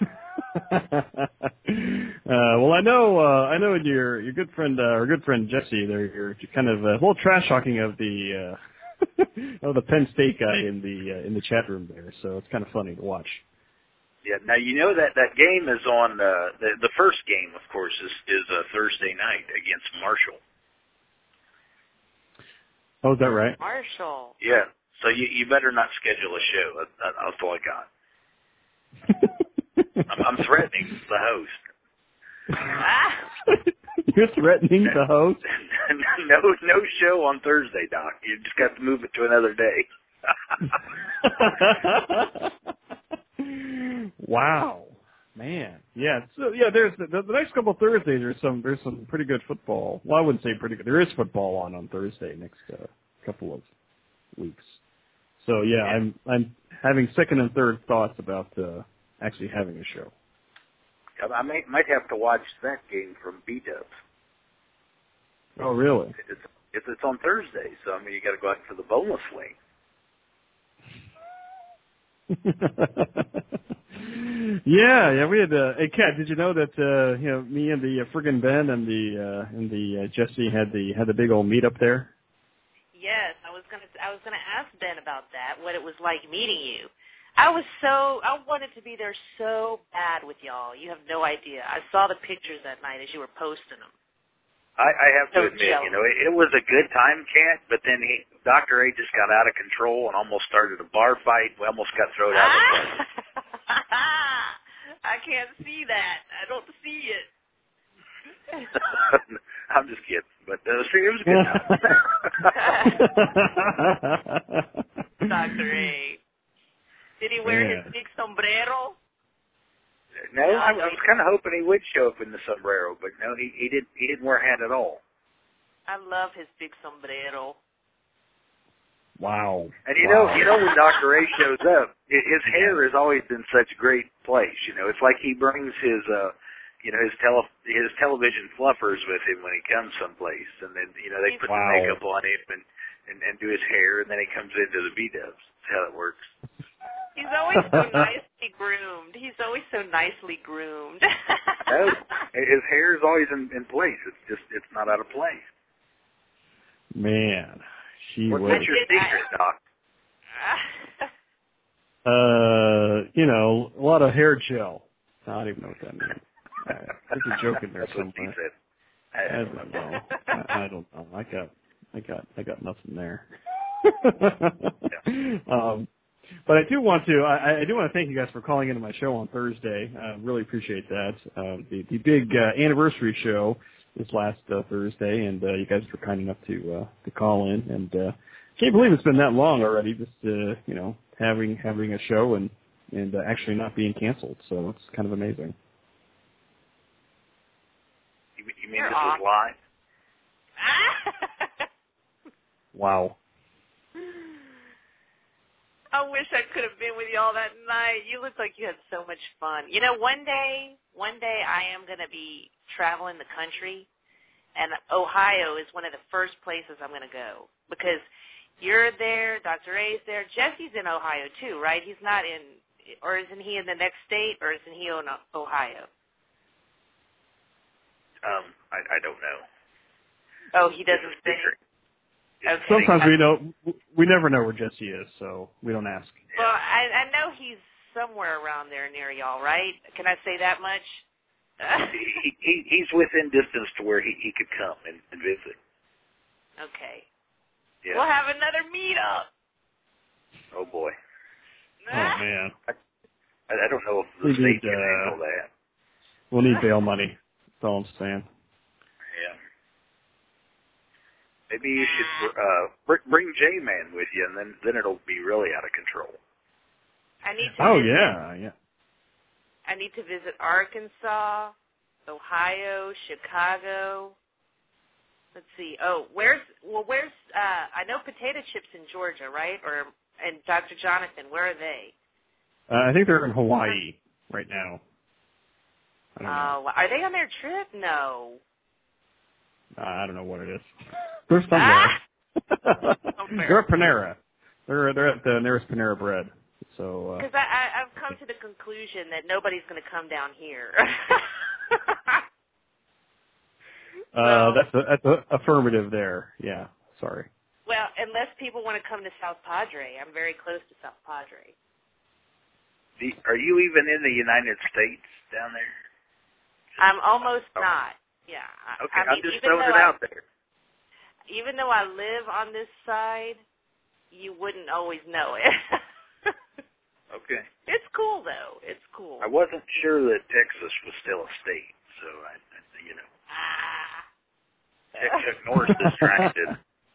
uh, well, I know, uh, I know your your good friend, uh, our good friend Jesse. There, you're kind of uh, a little trash talking of the uh, of the Penn State guy in the uh, in the chat room there. So it's kind of funny to watch. Yeah. Now you know that that game is on uh, the the first game, of course, is is a Thursday night against Marshall. Oh, is that right? Marshall. Yeah. So you you better not schedule a show. That, that, that's all I got. I'm, I'm threatening the host. You're threatening the host. no, no show on Thursday, Doc. You just got to move it to another day. wow, man. Yeah. So yeah, there's the, the next couple of Thursdays. There's some there's some pretty good football. Well, I wouldn't say pretty good. There is football on on Thursday next uh, couple of weeks. So yeah, I'm I'm having second and third thoughts about uh, actually having a show. I might might have to watch that game from B Dubs. Oh really? It's it's it's on Thursday, so I mean you got to go out for the boneless wing. yeah, yeah. We had. Uh, hey, Kat, did you know that uh, you know me and the uh, friggin' Ben and the uh, and the uh, Jesse had the had the big old meet up there? yes, I was gonna I was gonna ask Ben about that. What it was like meeting you. I was so I wanted to be there so bad with y'all. You have no idea. I saw the pictures that night as you were posting them. I, I have to So admit, jealous. you know, it, it was a good time, Kat. But then he, Doctor A, just got out of control and almost started a bar fight. We almost got thrown out of the place. I can't see that. I don't see it. I'm just kidding, but uh, see, it was a good time. Doctor A. Did he wear Yeah. his big sombrero? No, I, I was kind of hoping he would show up in the sombrero, but no, he he didn't. he didn't wear a hat at all. I love his big sombrero. Wow. And you Wow. know, you know when Dr. A shows up, his hair has always been such great place. You know, it's like he brings his, uh, you know, his tele his television fluffers with him when he comes someplace, and then you know they put Wow. the makeup on him and, and and do his hair, and then he comes into the B Dubs. That's how it works. He's always so nicely groomed. He's always so nicely groomed. No, his hair is always in, in place. It's just it's not out of place. Man, she What, was. what's your secret, Doc? Uh, you know, a lot of hair gel. I don't even know what that means. Uh, there's a joke in there That's somewhere. I I don't know. I, I don't know. I got, I got, I got nothing there. um, but I do want to, I, I do want to thank you guys for calling into my show on Thursday. I really appreciate that. Uh, the, the big uh, anniversary show is last uh, Thursday, and uh, you guys were kind enough to uh, to call in. And uh, can't believe it's been that long already. Just uh, you know, having having a show and and uh, actually not being canceled. So it's kind of amazing. You, you mean You're this off. is live? Wow. I wish I could have been with y'all that night. You looked like you had so much fun. You know, one day, one day I am going to be traveling the country, and Ohio is one of the first places I'm going to go because you're there, Dr. A's there. Jesse's in Ohio too, right? He's not in, or isn't he in the next state, or isn't he in Ohio? Um, I, I don't know. Oh, he doesn't say. secret. Okay. Sometimes we don't, we never know where Jesse is, so we don't ask. Well, I, I know he's somewhere around there near y'all, right? Can I say that much? he, he he's within distance to where he he could come and, and visit. okay. Yeah. We'll have another meetup. Oh boy. Oh man, I, I don't know if We the state need, can uh, handle that. we'll need bail money. That's all I'm saying. Yeah. Maybe you should uh bring J-Man with you, and then then it'll be really out of control. I need to. Oh visit, yeah, yeah. I need to visit Arkansas, Ohio, Chicago. Let's see. Oh, where's well, where's uh I know potato chips in Georgia, right? Or and Dr. Jonathan, where are they? Uh, I think they're in Hawaii right now. I. Uh, are they on their trip? No. Uh, I don't know what it is. They're somewhere. they're at Panera. They're they're at the nearest Panera Bread. So uh, Because I, I I've come to the conclusion that nobody's going to come down here. uh, that's a, that's a affirmative there. Yeah. Sorry. well, unless people want to come to South Padre, I'm very close to South Padre. The, are you even in the United States down there? I'm almost Oh. not. Yeah. Okay, I mean, I'm just throwing though it I, out there. Even though I live on this side, you wouldn't always know it. Okay. it's cool though. It's cool. I wasn't sure that Texas was still a state, so I, I you know, Ah. Chuck Norris is trying to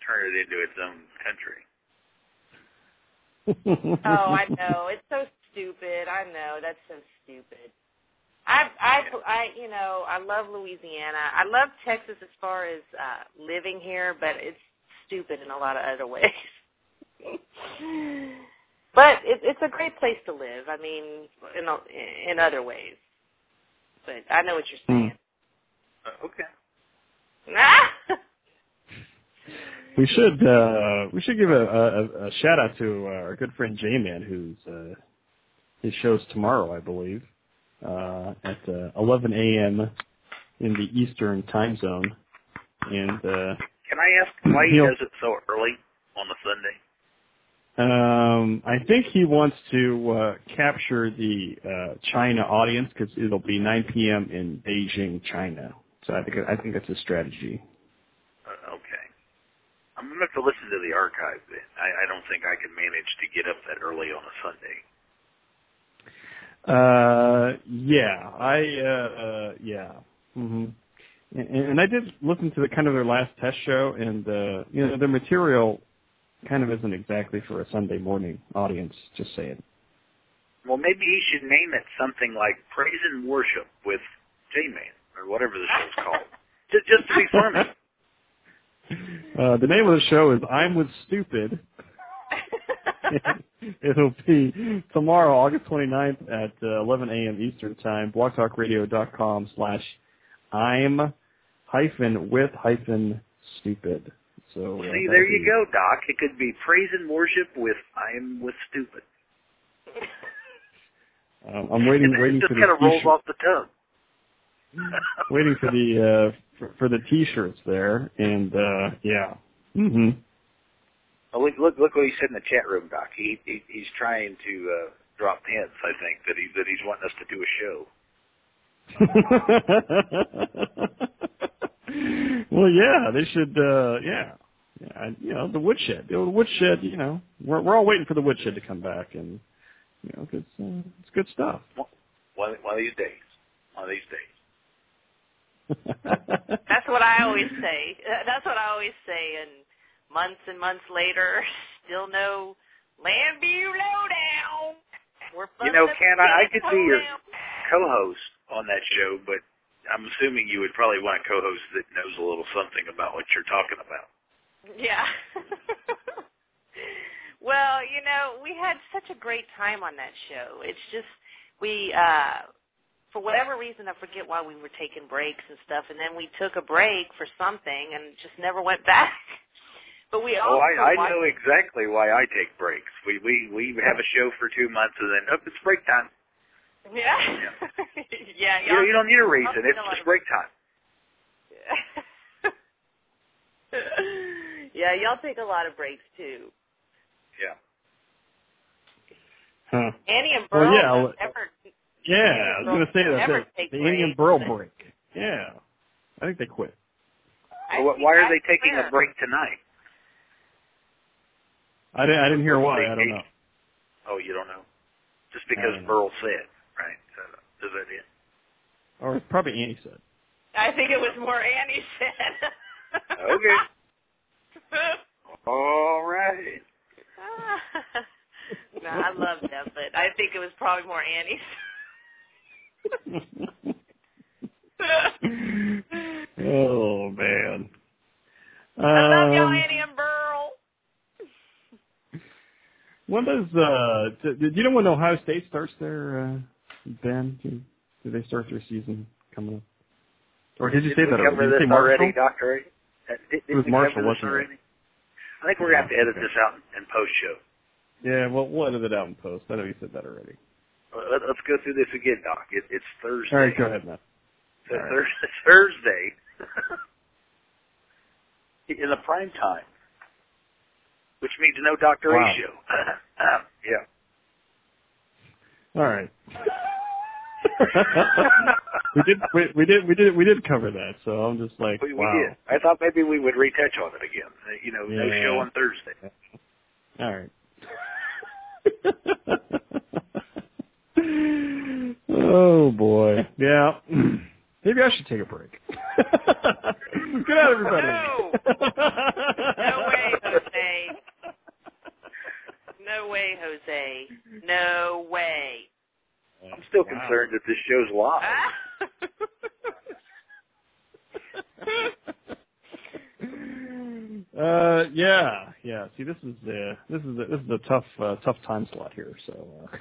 turn it into its own country. oh, I know. It's so stupid. I know. That's so stupid. I I I you know, I love Louisiana. I love Texas as far as uh living here, but it's stupid in a lot of other ways. but it, it's a great place to live. I mean, in a, in other ways. But I know what you're saying. Uh, okay. we should uh, we should give a, a, a shout out to uh, our good friend J-Man, who's uh, his show's tomorrow, I believe, uh, at uh, 11 a.m. in the Eastern Time Zone, and uh, Can I ask why he does it so early on a Sunday? Um, I think he wants to uh, capture the uh, China audience because it'll be 9 p.m. in Beijing, China. So I think I think that's a strategy. Uh, okay. I'm gonna have to listen to the archive then. I, I don't think I can manage to get up that early on a Sunday. Uh, yeah, I uh, uh yeah, Mm-hmm. and, and I did listen to the kind of their last test show, and uh, you know their material kind of isn't exactly for a Sunday morning audience. Just saying. Well, maybe he should name it something like Praise and Worship with J-Man or whatever the show's called. Just, just to be funny. Uh, the name of the show is I'm with Stupid. It'll be tomorrow, August 29th at uh, 11 a.m. Eastern Time, blogtalkradio.com slash I'm hyphen with hyphen stupid. So uh, See, there you be- go, Doc. It could be Praise and Worship with I am with Stupid. Um, I'm waiting, it waiting for the Just kind of rolls off the tongue. waiting for the uh, for, for the t-shirts there, and uh, yeah. hmm Oh, look, look, look what he said in the chat room, Doc. He, he he's trying to uh, drop hints. I think that he that he's wanting us to do a show. well, yeah, they should. uh Yeah, yeah. I- You know, the woodshed. The woodshed. You know, we're we're all waiting for the woodshed to come back, and you know, 'cause, uh, it's good stuff. One one of these days. One of these days. That's what I always say. Uh, That's what I always say. And months and months later, still no Landview Lowdown. We're You know, Ken, I, I could be your co-host on that show, but I'm assuming you would probably want a co-host that knows a little something about what you're talking about. Yeah. well, you know, we had such a great time on that show. It's just we uh for whatever reason I forget why we were taking breaks and stuff and then we took a break for something and just never went back. But we Oh, I, I watched- know exactly why I take breaks. We we we have a show for two months and then oh, it's break time. Yeah. yeah, You, know, you don't need a reason. It's just break time. yeah, y'all take a lot of breaks too. Yeah. Huh. Annie and Well, Burl yeah, don't well- ever Yeah, I was gonna say that. That the Indian breaks. Burl break. Yeah, I think they quit. I Well, why are they taking swear. a break tonight? I didn't. I didn't hear What why. I don't know. Oh, you don't know? Just because don't know. Burl said, right? So, is that it? Or probably Annie said. I think it was more Annie said. Okay. All right. no, I love them, but I think it was probably more Annie's. oh man. I love y'all, Um, Annie and Burl. When does uh? Do, Did you know when Ohio State starts their uh, Ben? Do, do they start their season coming up? Or did you say that cover already? This already, Doctor? Uh, Did, did It was Marshall, wasn't it? already? I think we're gonna have to edit this out and post show. Yeah, well, we'll edit it out and post. I know you said that already. Let, let's go through this again, Doc. It, it's Thursday. All right, go ahead, Matt. So right. Thurs- Thursday in the prime time, which means no Doctor Wow. A show. Uh, yeah. All right. we did, we, we did, we did, we did cover that. So I'm just like, We, we wow. did. I thought maybe we would retouch on it again. Uh, You know, no show on Thursday. All right. oh boy. Yeah. Maybe I should take a break. Good night, everybody. No. No way, Jose. No way, Jose. No way. I'm still Wow. concerned that this show's live. Uh, yeah, yeah. See, this is the this is a, this is a tough uh, tough time slot here. So. Uh,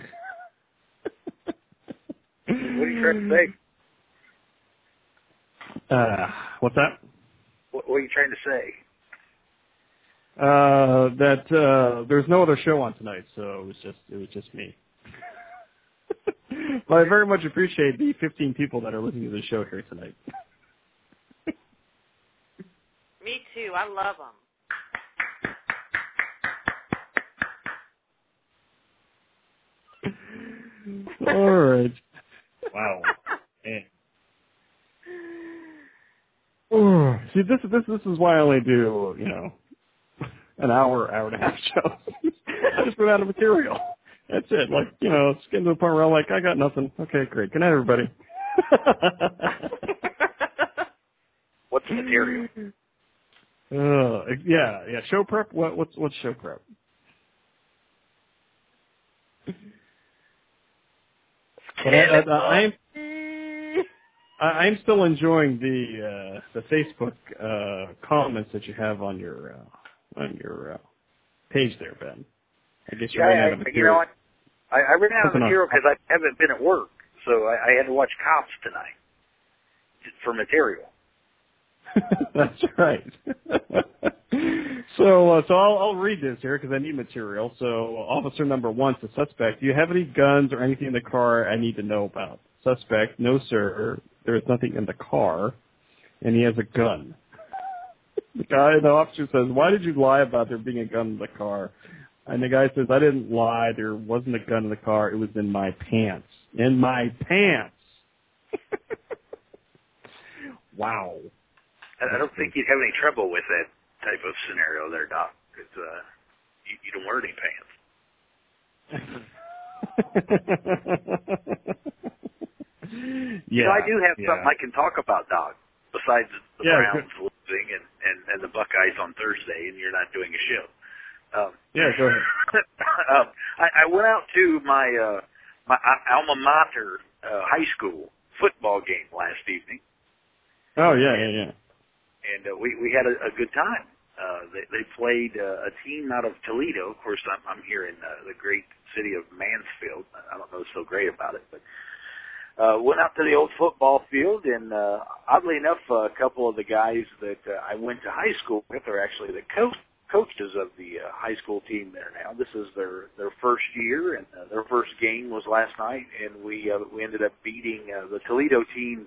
What are you trying to say? Uh, what's that? What, what are you trying to say? Uh, that uh, there's no other show on tonight, so it was just it was just me. but I very much appreciate the 15 people that are listening to the show here tonight. Me too. I love them. All right. Wow. Man. Oh, see, this this this is why I only do you know an hour, hour and a half show. I just run out of material. That's it. Like you know, it's getting to the point where I'm like, I got nothing. Okay, great. Good night, everybody. What's the material? Uh, yeah, yeah. Show prep. What what's what's show prep? But I, I, I'm I, I'm still enjoying the uh, the Facebook uh, comments that you have on your uh, on your uh, page there, Ben. I guess you're Yeah, I, out of you material. know what? I, I ran out of material because I haven't been at work, so I, I had to watch Cops tonight for material. That's right. so, uh, so I'll, I'll read this here because I need material. So, officer number one, the suspect. Do you have any guns or anything in the car I need to know about? Suspect, no sir. There is nothing in the car, and he has a gun. The guy, the officer says, "Why did you lie about there being a gun in the car?" And the guy says, "I didn't lie. There wasn't a gun in the car. It was in my pants. In my pants." wow. I, I don't think you'd have any trouble with that type of scenario there, Doc. It's uh, you, you don't wear any pants. yeah, know, I do have yeah. something I can talk about, Doc. Besides the Yeah, Browns losing and, and and the Buckeyes on Thursday, and you're not doing a show. Um, Yeah, go ahead. um, I, I went out to my uh, my alma mater uh, high school football game last evening, Oh yeah, yeah, yeah. and uh, we we had a, a good time. Uh, they they played uh, a team out of Toledo. Of course, I'm I'm here in uh, the great city of Mansfield. I don't know so great about it, but uh, went out to the old football field, and uh, oddly enough, uh, a couple of the guys that uh, I went to high school with are actually the coach coaches of the uh, high school team there now. This is their their first year, and uh, their first game was last night, and we uh, we ended up beating uh, the Toledo team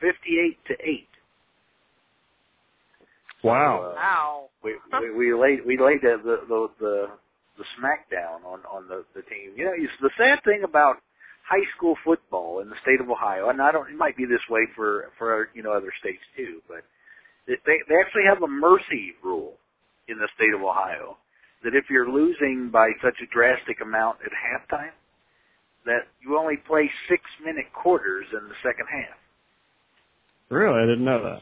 fifty-eight to eight. Wow. Uh, Wow. we, we we laid we laid the the the, the, the smackdown on on the the team. You know, it's the sad thing about high school football in the state of Ohio, and I don't it might be this way for for you know other states too, but they they actually have a mercy rule in the state of Ohio that if you're losing by such a drastic amount at halftime, that you only play six minute quarters in the second half. Really, I didn't know that.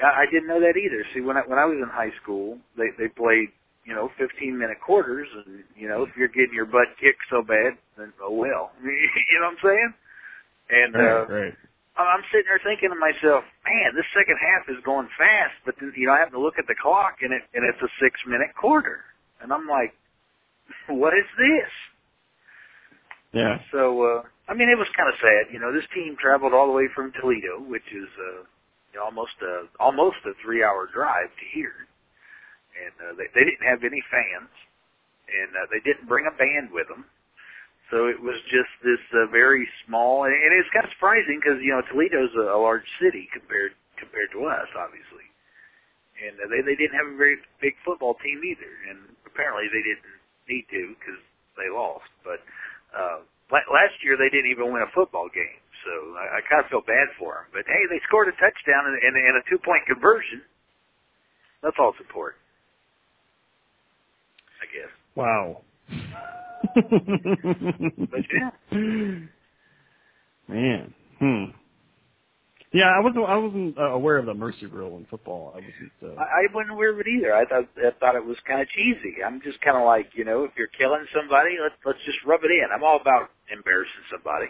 I, I didn't know that either. See, when I when I was in high school, they they played you know 15 minute quarters, and you know if you're getting your butt kicked so bad, then oh well. you know what I'm saying? And uh, Right, right. I'm sitting there thinking to myself, man, this second half is going fast, but then you know I have to look at the clock, and it and it's a six minute quarter, and I'm like, what is this? Yeah. So, uh, I mean, it was kind of sad. You know, this team traveled all the way from Toledo, which is uh, you know, almost a almost a three-hour drive to here, and uh, they they didn't have any fans, and uh, they didn't bring a band with them. So it was just this uh, very small, and, and it's kind of surprising because you know Toledo's a, a large city compared compared to us, obviously, and uh, they they didn't have a very big football team either, and apparently they didn't need to because they lost, but uh, la- last year they didn't even win a football game, so I, I kind of feel bad for them. But hey, they scored a touchdown and, and, and a two-point conversion. That's all it's important, I guess. Wow. But yeah, Man. Hmm. Yeah, I wasn't. I wasn't uh, aware of the mercy rule in football. I wasn't. Uh, I, I wasn't aware of it either. I thought I thought it was kind of cheesy. I'm just kind of like, you know, if you're killing somebody, let's let's just rub it in. I'm all about embarrassing somebody.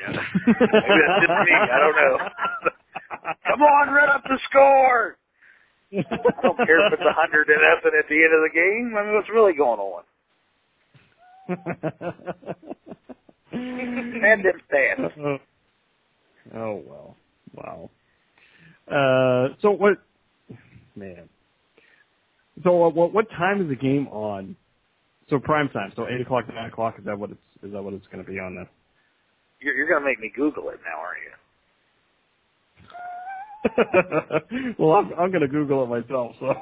Yeah, maybe that's just me. I don't know. Come on, run up the score. I don't care if it's a hundred to nothing at the end of the game. I mean, what's really going on? And them oh, oh well. Wow. Uh, so what? Man. So uh, what? What time is the game on? So prime time. So eight o'clock, nine o'clock. Is that what it's? Is that what it's going to be on then? You're, you're going to make me Google it now, aren't you? well, I'm, I'm going to Google it myself. So,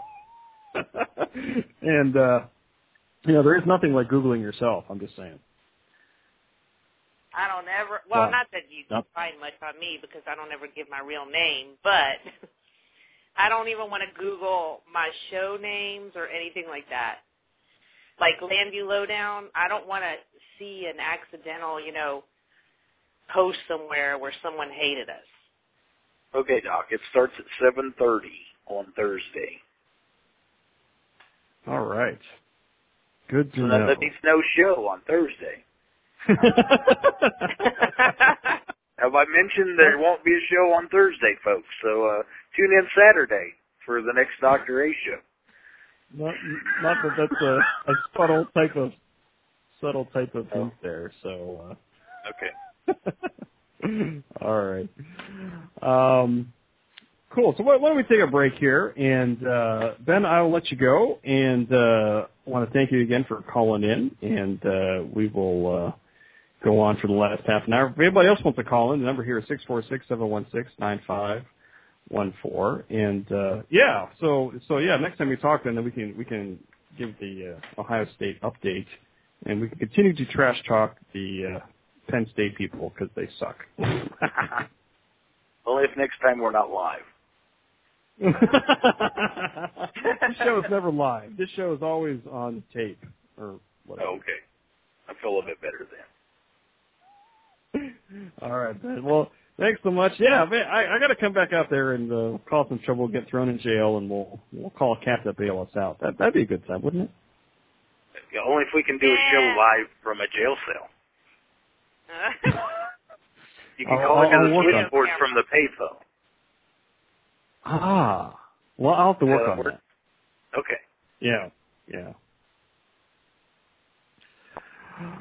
and uh, you know, there is nothing like Googling yourself. I'm just saying. I don't ever. Well, Well, not that you can nope. find much on me because I don't ever give my real name, but I don't even want to Google my show names or anything like that. Like Landview Lowdown, I don't want to see an accidental, you know, post somewhere where someone hated us. Okay, Doc. It starts at 7:30 on Thursday. All right. Good to So know. that, means no show on Thursday. Have I mentioned there won't be a show on Thursday, folks? So uh, tune in Saturday for the next Doctor A show. not, not that that's a, a subtle type of subtle type of hint there. So. Okay. All right. Um, cool. So why, why don't we take a break here? And uh, Ben, I'll let you go. And uh, I want to thank you again for calling in. And uh, we will uh, go on for the last half an hour. If anybody else wants to call in, the number here is six four six seven one six nine five one four. And uh, yeah, so so yeah, next time we talk, then we can we can give the uh, Ohio State update, and we can continue to trash talk the uh, Penn State people because they suck. Only if next time we're not live. this show is never live. This show is always on tape or whatever. Okay. I feel a bit better then. All right, Ben. Well, thanks so much. Yeah, man, I, I got to come back out there and uh, cause some trouble, get thrown in jail, and we'll we'll call a cat to bail us out. That that'd be a good time, wouldn't it? Yeah, only if we can do a show live from a jail cell. You can I'll- call I'll- into the work switchboard from the payphone. Ah, well, I'll have to work Yeah, on we're- that. Okay. Yeah, yeah.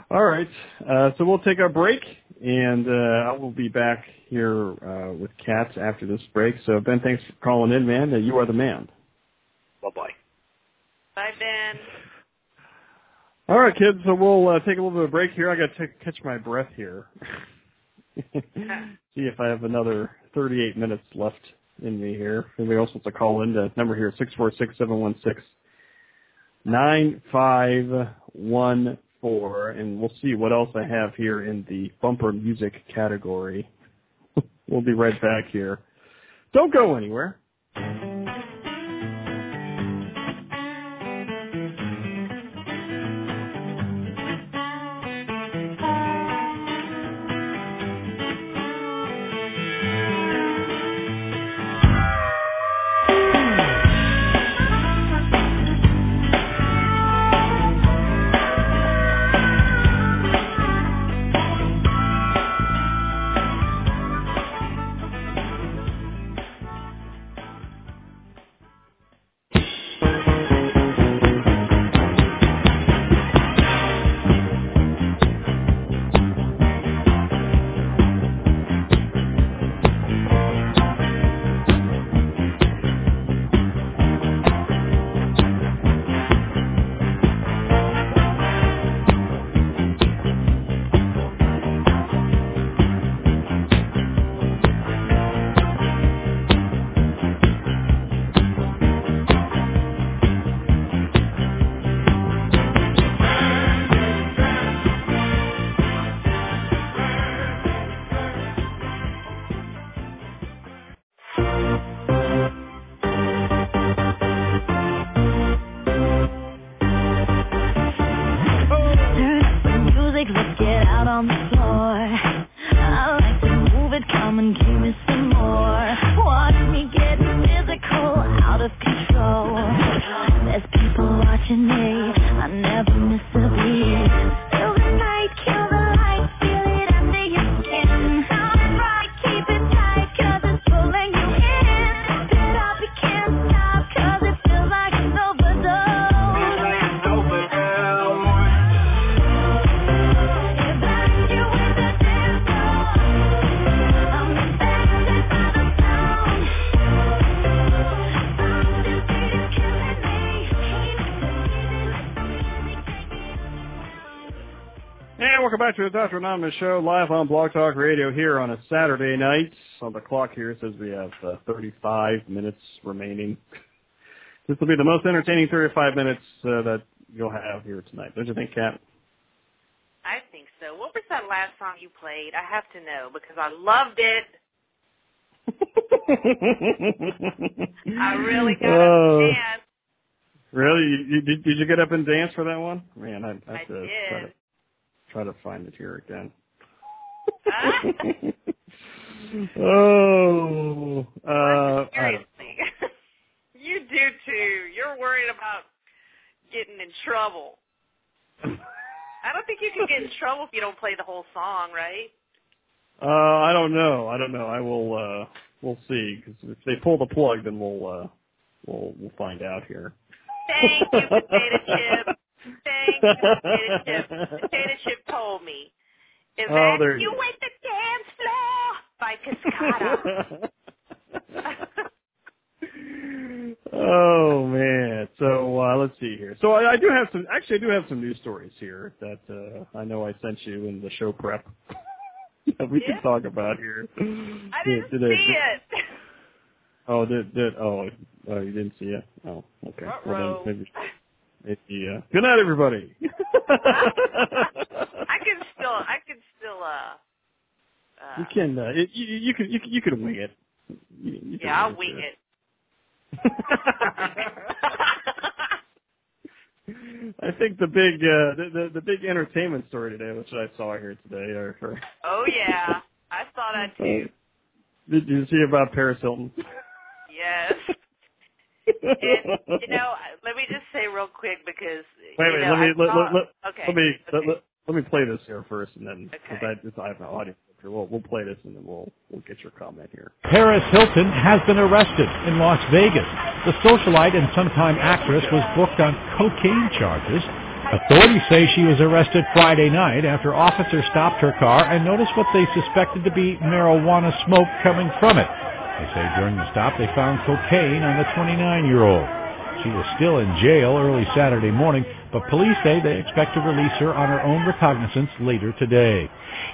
All right, uh, so we'll take our break, and uh, I will be back here uh, with cats after this break. So Ben, thanks for calling in, man. Uh, you are the man. Bye bye. Bye, Ben. All right, kids. So we'll uh, take a little bit of a break here. I got to catch my breath here. See if I have another 38 minutes left in me here. If anybody else wants to call in, the number here six four six seven one six nine five one four, and we'll see what else I have here in the bumper music category. we'll be right back here. Don't go anywhere. Back to the Dr. Anonymous Show, live on Blog Talk Radio here on a Saturday night. On the clock here it says we have uh, 35 minutes remaining. This will be the most entertaining 35 minutes uh, that you'll have here tonight. Don't you think, Kat? I think so. What was that last song you played? I have to know because I loved it. I really got Oh. to dance. Really? You, you, did, did you get up and dance for that one? Man, I, I I did. to try to find it here again. oh, uh, I don't- Seriously. you do too. You're worried about getting in trouble. I don't think you can get in trouble if you don't play the whole song, right? Uh, I don't know. I don't know. I will. uh We'll see. Because if they pull the plug, then we'll uh we'll we'll find out here. Thank you, Potato Chip. Thank you, Potato Chip. Potato Chip told me. Oh, you Evacuate the dance floor by Cascada. oh man. So uh, let's see here. So I, I do have some. Actually, I do have some news stories here that uh, I know I sent you in the show prep. that we Yeah? can talk about here. I Did- didn't did I- see it. Oh, did did oh oh you didn't see it? Oh, okay. Well maybe Uh, good night, everybody. I can still, I can still, uh, uh you can uh, it, you, you can you can you can wing it. You, you can yeah, I'll wing it. it. I think the big uh, the, the the big entertainment story today, which I saw here today, are, are oh yeah, I saw that too. Did you see about Paris Hilton? Yes. And, you know, let me just say real quick because Wait, you wait. know, let me let, let, let, okay. let me let, okay. let, let me play this here first, and then because Okay. I, just- I have an audio. clip here. We'll we'll play this, and then we'll we'll get your comment here. Paris Hilton has been arrested in Las Vegas. The socialite and sometime actress was booked on cocaine charges. Authorities say she was arrested Friday night after officers stopped her car and noticed what they suspected to be marijuana smoke coming from it. They say during the stop they found cocaine on the 29-year-old. She was still in jail early Saturday morning, but police say they expect to release her on her own recognizance later today.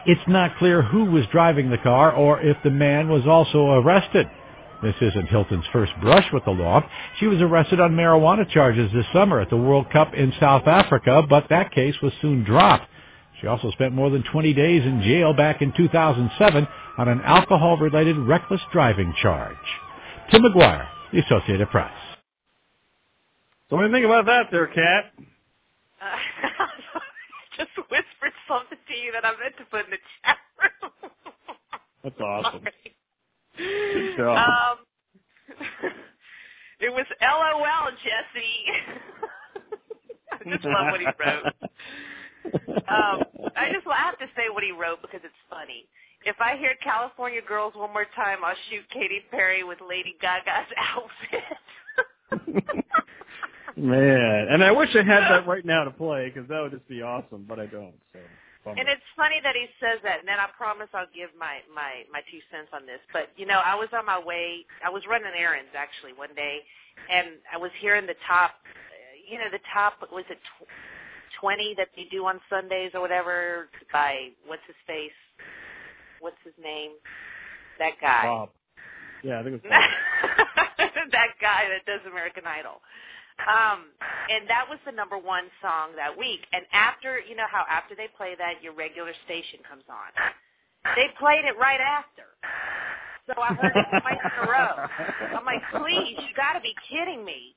It's not clear who was driving the car or if the man was also arrested. This isn't Hilton's first brush with the law. She was arrested on marijuana charges this summer at the World Cup in South Africa, but that case was soon dropped. She also spent more than 20 days in jail back in 2007 on an alcohol-related reckless driving charge. Tim McGuire, The Associated Press. So what do you think about that, there, Kat? Uh, just whispered something to you that I meant to put in the chat room. That's awesome. Sorry. Good job. Um, it was LOL, Jesse. I just love what he wrote. Um, I just I have to say what he wrote because it's funny. If I hear California Girls one more time, I'll shoot Katy Perry with Lady Gaga's outfit. Man, and I wish I had that right now to play because that would just be awesome, but I don't. So. bummer. And it's funny that he says that, and then I promise I'll give my my my two cents on this. But you know, I was on my way. I was running errands actually one day, and I was hearing the top. uh, You know, the top was it tw- twenty that they do on Sundays or whatever by what's his face? What's his name? That guy. Bob. Yeah, I think it was that guy that does American Idol. Um, and that was the number one song that week. And after, you know how after they play that, your regular station comes on. They played it right after. So I heard it twice in a row. I'm like, please, you got to be kidding me.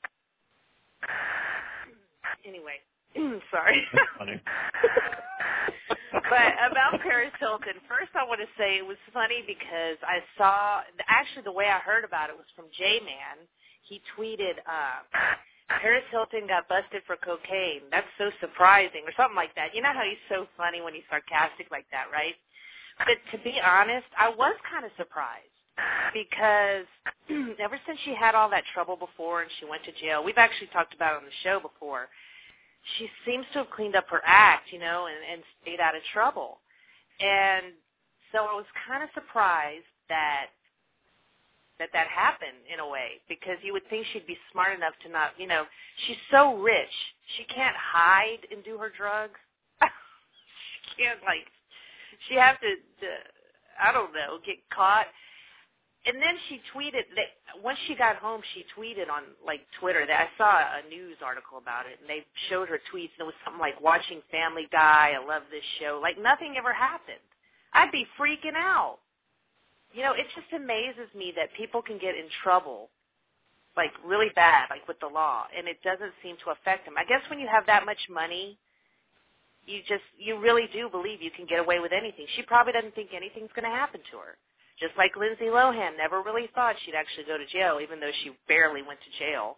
Anyway, sorry. That's funny. but about Paris Hilton, first I want to say it was funny because I saw actually the way I heard about it was from J-Man. He tweeted, uh, Paris Hilton got busted for cocaine. That's so surprising, or something like that. You know how he's so funny when he's sarcastic like that, right? But to be honest, I was kind of surprised because ever since she had all that trouble before and she went to jail, we've actually talked about it on the show before. She seems to have cleaned up her act, you know, and, and stayed out of trouble. And so I was kind of surprised that that that happened in a way because you would think she'd be smart enough to not, you know, she's so rich. She can't hide and do her drugs. she can't like she have to, to I don't know, get caught. And then she tweeted that once she got home, she tweeted on like Twitter that I saw a news article about it, and they showed her tweets, and it was something like watching Family Guy. I love this show. Like nothing ever happened. I'd be freaking out. You know, it just amazes me that people can get in trouble, like really bad, like with the law, and it doesn't seem to affect them. I guess when you have that much money, you just you really do believe you can get away with anything. She probably doesn't think anything's going to happen to her. Just like Lindsay Lohan never really thought she'd actually go to jail, even though she barely went to jail.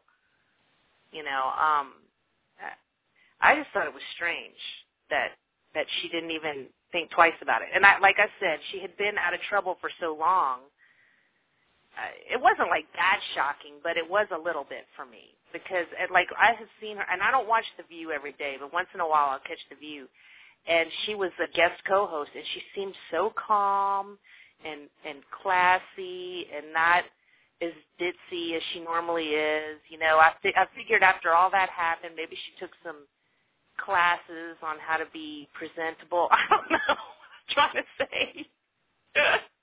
You know, um, I just thought it was strange that that she didn't even think twice about it. And I, like I said, she had been out of trouble for so long. Uh, it wasn't like that shocking, but it was a little bit for me because, it, like, I have seen her, and I don't watch The View every day, but once in a while I'll catch The View, and she was a guest co-host, and she seemed so calm and and classy and not as ditzy as she normally is. You know, I fi- I figured after all that happened, maybe she took some classes on how to be presentable. I don't know. I'm trying to say.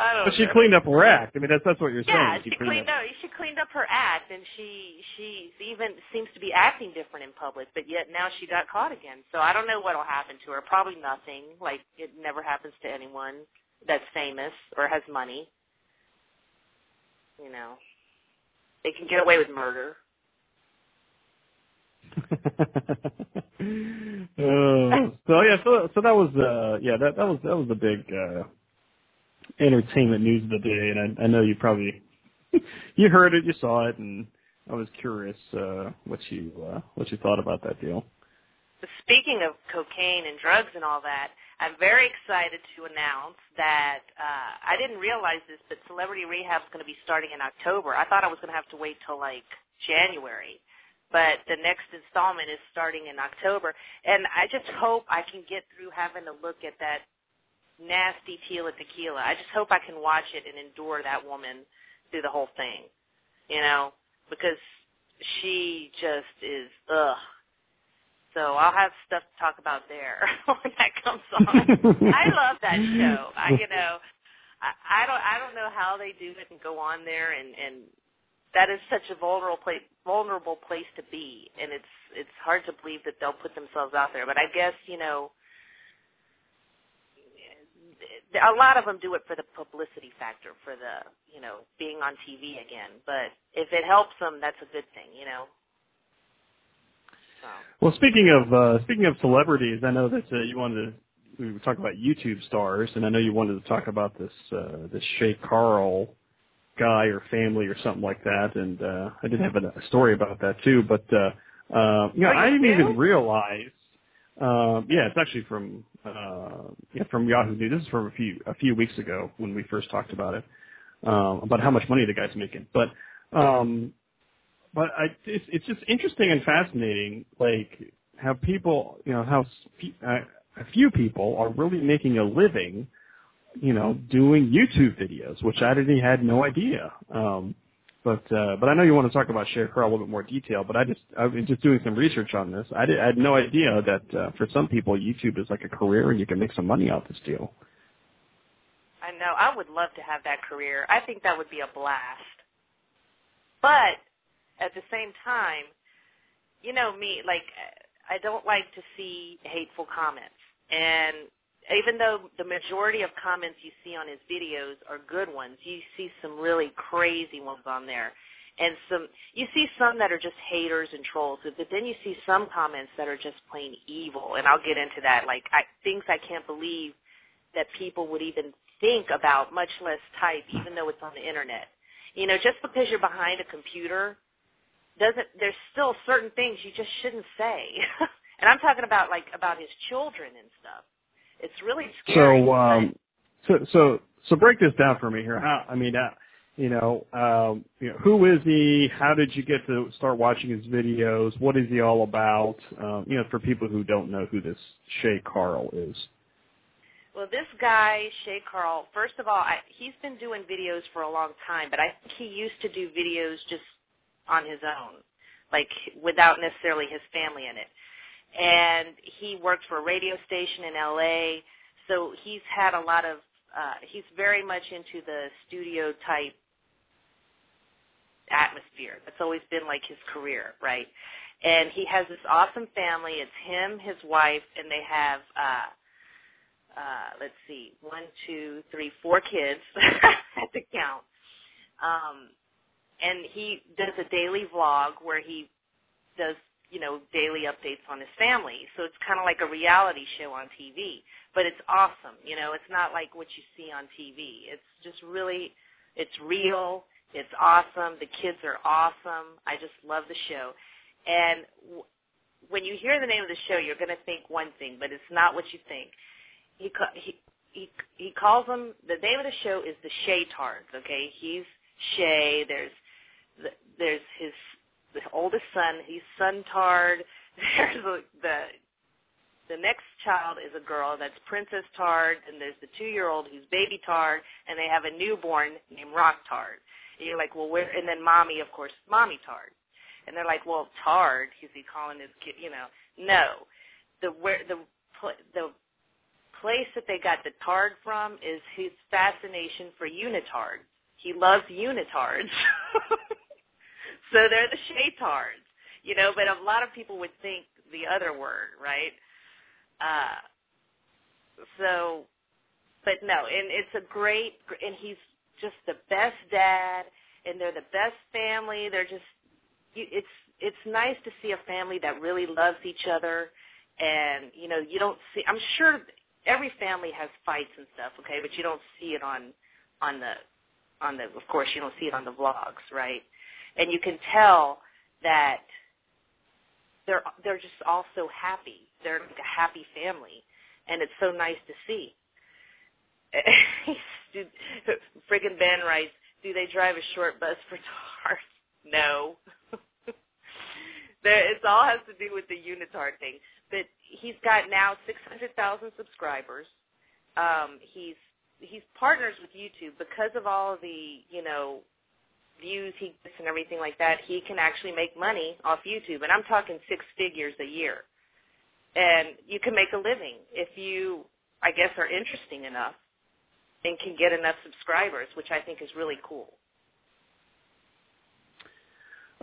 I don't But she know. cleaned up her act. I mean, that's that's what you're Yeah, saying. she cleaned up. She cleaned up her act, and she she even seems to be acting different in public. But yet now she got caught again. So I don't know what'll happen to her. Probably nothing. Like it never happens to anyone that's famous or has money. You know, they can get away with murder. Uh, so yeah, so so that was uh yeah that that was that was the big uh entertainment news of the day, and I, I know you probably you heard it, you saw it, and I was curious uh what you uh what you thought about that deal. Speaking of cocaine and drugs and all that, I'm very excited to announce that uh, I didn't realize this, but Celebrity Rehab is going to be starting in October. I thought I was going to have to wait till like January, but the next installment is starting in October, and I just hope I can get through having to look at that nasty Tila Tequila. I just hope I can watch it and endure that woman through the whole thing, you know, because she just is ugh. So I'll have stuff to talk about there when that comes on. I love that show. I you know, I, I don't I don't know how they do it and go on there and and that is such a vulnerable place vulnerable place to be and it's it's hard to believe that they'll put themselves out there. But I guess, you know, a lot of them do it for the publicity factor, for the, you know, being on TV again. But if it helps them, that's a good thing, you know. So. Well, speaking of uh speaking of celebrities, I know that uh, you wanted to we were talking about YouTube stars, and I know you wanted to talk about this uh this Shay Carl guy or family or something like that, and uh I did have a, a story about that too. But uh uh you know, Oh, you I didn't do? even realize. Um, yeah, it's actually from uh, yeah from Yahoo News. This is from a few a few weeks ago when we first talked about it um, about how much money the guy's making. But um, but I, it's it's just interesting and fascinating, like how people, you know, how uh, a few people are really making a living, you know, doing YouTube videos, which I didn't had no idea. Um, but uh, but I know you want to talk about Carl a little bit more detail. But I just I was just doing some research on this. I, did, I had no idea that uh, for some people YouTube is like a career and you can make some money out this deal. I know. I would love to have that career. I think that would be a blast. But at the same time, you know me, like I don't like to see hateful comments. And even though the majority of comments you see on his videos are good ones, you see some really crazy ones on there. And some you see some that are just haters and trolls, but then you see some comments that are just plain evil. And I'll get into that. Like I things I can't believe that people would even think about, much less type, even though it's on the internet. You know, just because you're behind a computer doesn't there's still certain things you just shouldn't say. and I'm talking about like about his children and stuff. It's really scary. So um, so so so break this down for me here. How I mean, uh, you know, um, you know, who is he? How did you get to start watching his videos? What is he all about? Um, you know, for people who don't know who this Shay Carl is. Well, this guy, Shay Carl, first of all, I, he's been doing videos for a long time, but I think he used to do videos just on his own, like without necessarily his family in it. And he worked for a radio station in LA, so he's had a lot of, uh, he's very much into the studio type atmosphere. That's always been like his career, right? And he has this awesome family. It's him, his wife, and they have uh uh let's see, one, two, three, four kids. Had to count. Um and he does a daily vlog where he does, you know, daily updates on his family. So it's kind of like a reality show on TV, but it's awesome. You know, it's not like what you see on TV. It's just really, it's real. It's awesome. The kids are awesome. I just love the show. And w- when you hear the name of the show, you're going to think one thing, but it's not what you think. He ca- he he he calls them. The name of the show is the Shay Tards. Okay, he's Shay. There's the, there's his the oldest son. He's Son Tard. There's the, the the next child is a girl that's Princess Tard, and there's the two-year-old who's Baby Tard, and they have a newborn named Rock Tard. And you're like, well, where? And then Mommy, of course, Mommy Tard. And they're like, well, Tard, is he calling his kid? You know, no. The where the the place that they got the Tard from is his fascination for unitards. He loves unitards. so they're the Shaytards, you know. But a lot of people would think the other word, right? Uh, so, but no, and it's a great, and he's just the best dad, and they're the best family. They're just, it's it's nice to see a family that really loves each other, and you know, you don't see. I'm sure every family has fights and stuff, okay, but you don't see it on on the on the. Of course, you don't see it on the vlogs, right? And you can tell that they're they're just all so happy. They're like a happy family, and it's so nice to see. Friggin' Ben writes, "Do they drive a short bus for TARS? No. it all has to do with the unitard thing. But he's got now 600,000 subscribers. Um, he's he's partners with YouTube because of all the you know views he gets and everything like that, he can actually make money off YouTube. And I'm talking six figures a year. And you can make a living if you, I guess, are interesting enough and can get enough subscribers, which I think is really cool.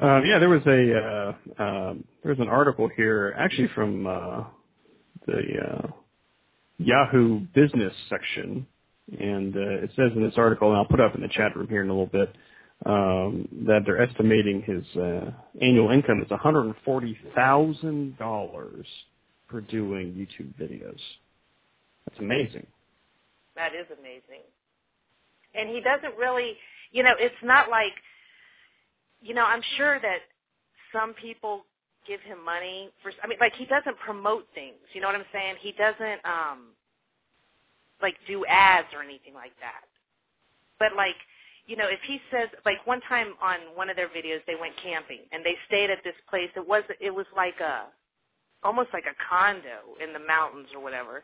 Uh, yeah, there was a uh, um, there was an article here, actually from uh, the uh, Yahoo Business section, and uh, it says in this article, and I'll put up in the chat room here in a little bit, um, that they're estimating his uh, annual income is $140,000 for doing YouTube videos. That's amazing. That is amazing. And he doesn't really, you know, it's not like, you know, I'm sure that some people give him money for, I mean, like he doesn't promote things. You know what I'm saying? He doesn't, um, like do ads or anything like that. But like, you know, if he says like one time on one of their videos they went camping and they stayed at this place. It was it was like a almost like a condo in the mountains or whatever.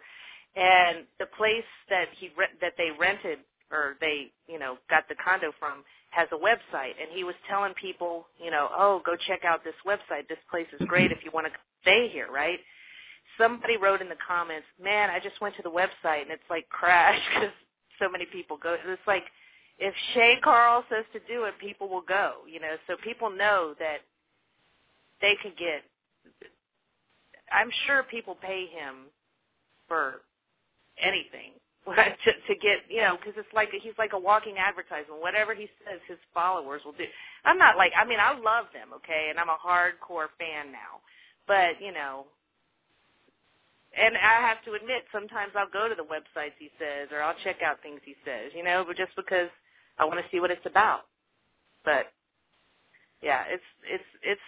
And the place that he that they rented or they, you know, got the condo from has a website and he was telling people, you know, oh, go check out this website. This place is great if you want to stay here, right? Somebody wrote in the comments, "Man, I just went to the website and it's like crashed because so many people go." It's like if Shay Carl says to do it, people will go. You know, so people know that they could get. I'm sure people pay him for anything to to get you know because it's like he's like a walking advertisement. Whatever he says, his followers will do. I'm not like I mean I love them, okay, and I'm a hardcore fan now, but you know. And I have to admit, sometimes I'll go to the websites he says, or I'll check out things he says, you know, but just because I want to see what it's about. But yeah, it's it's it's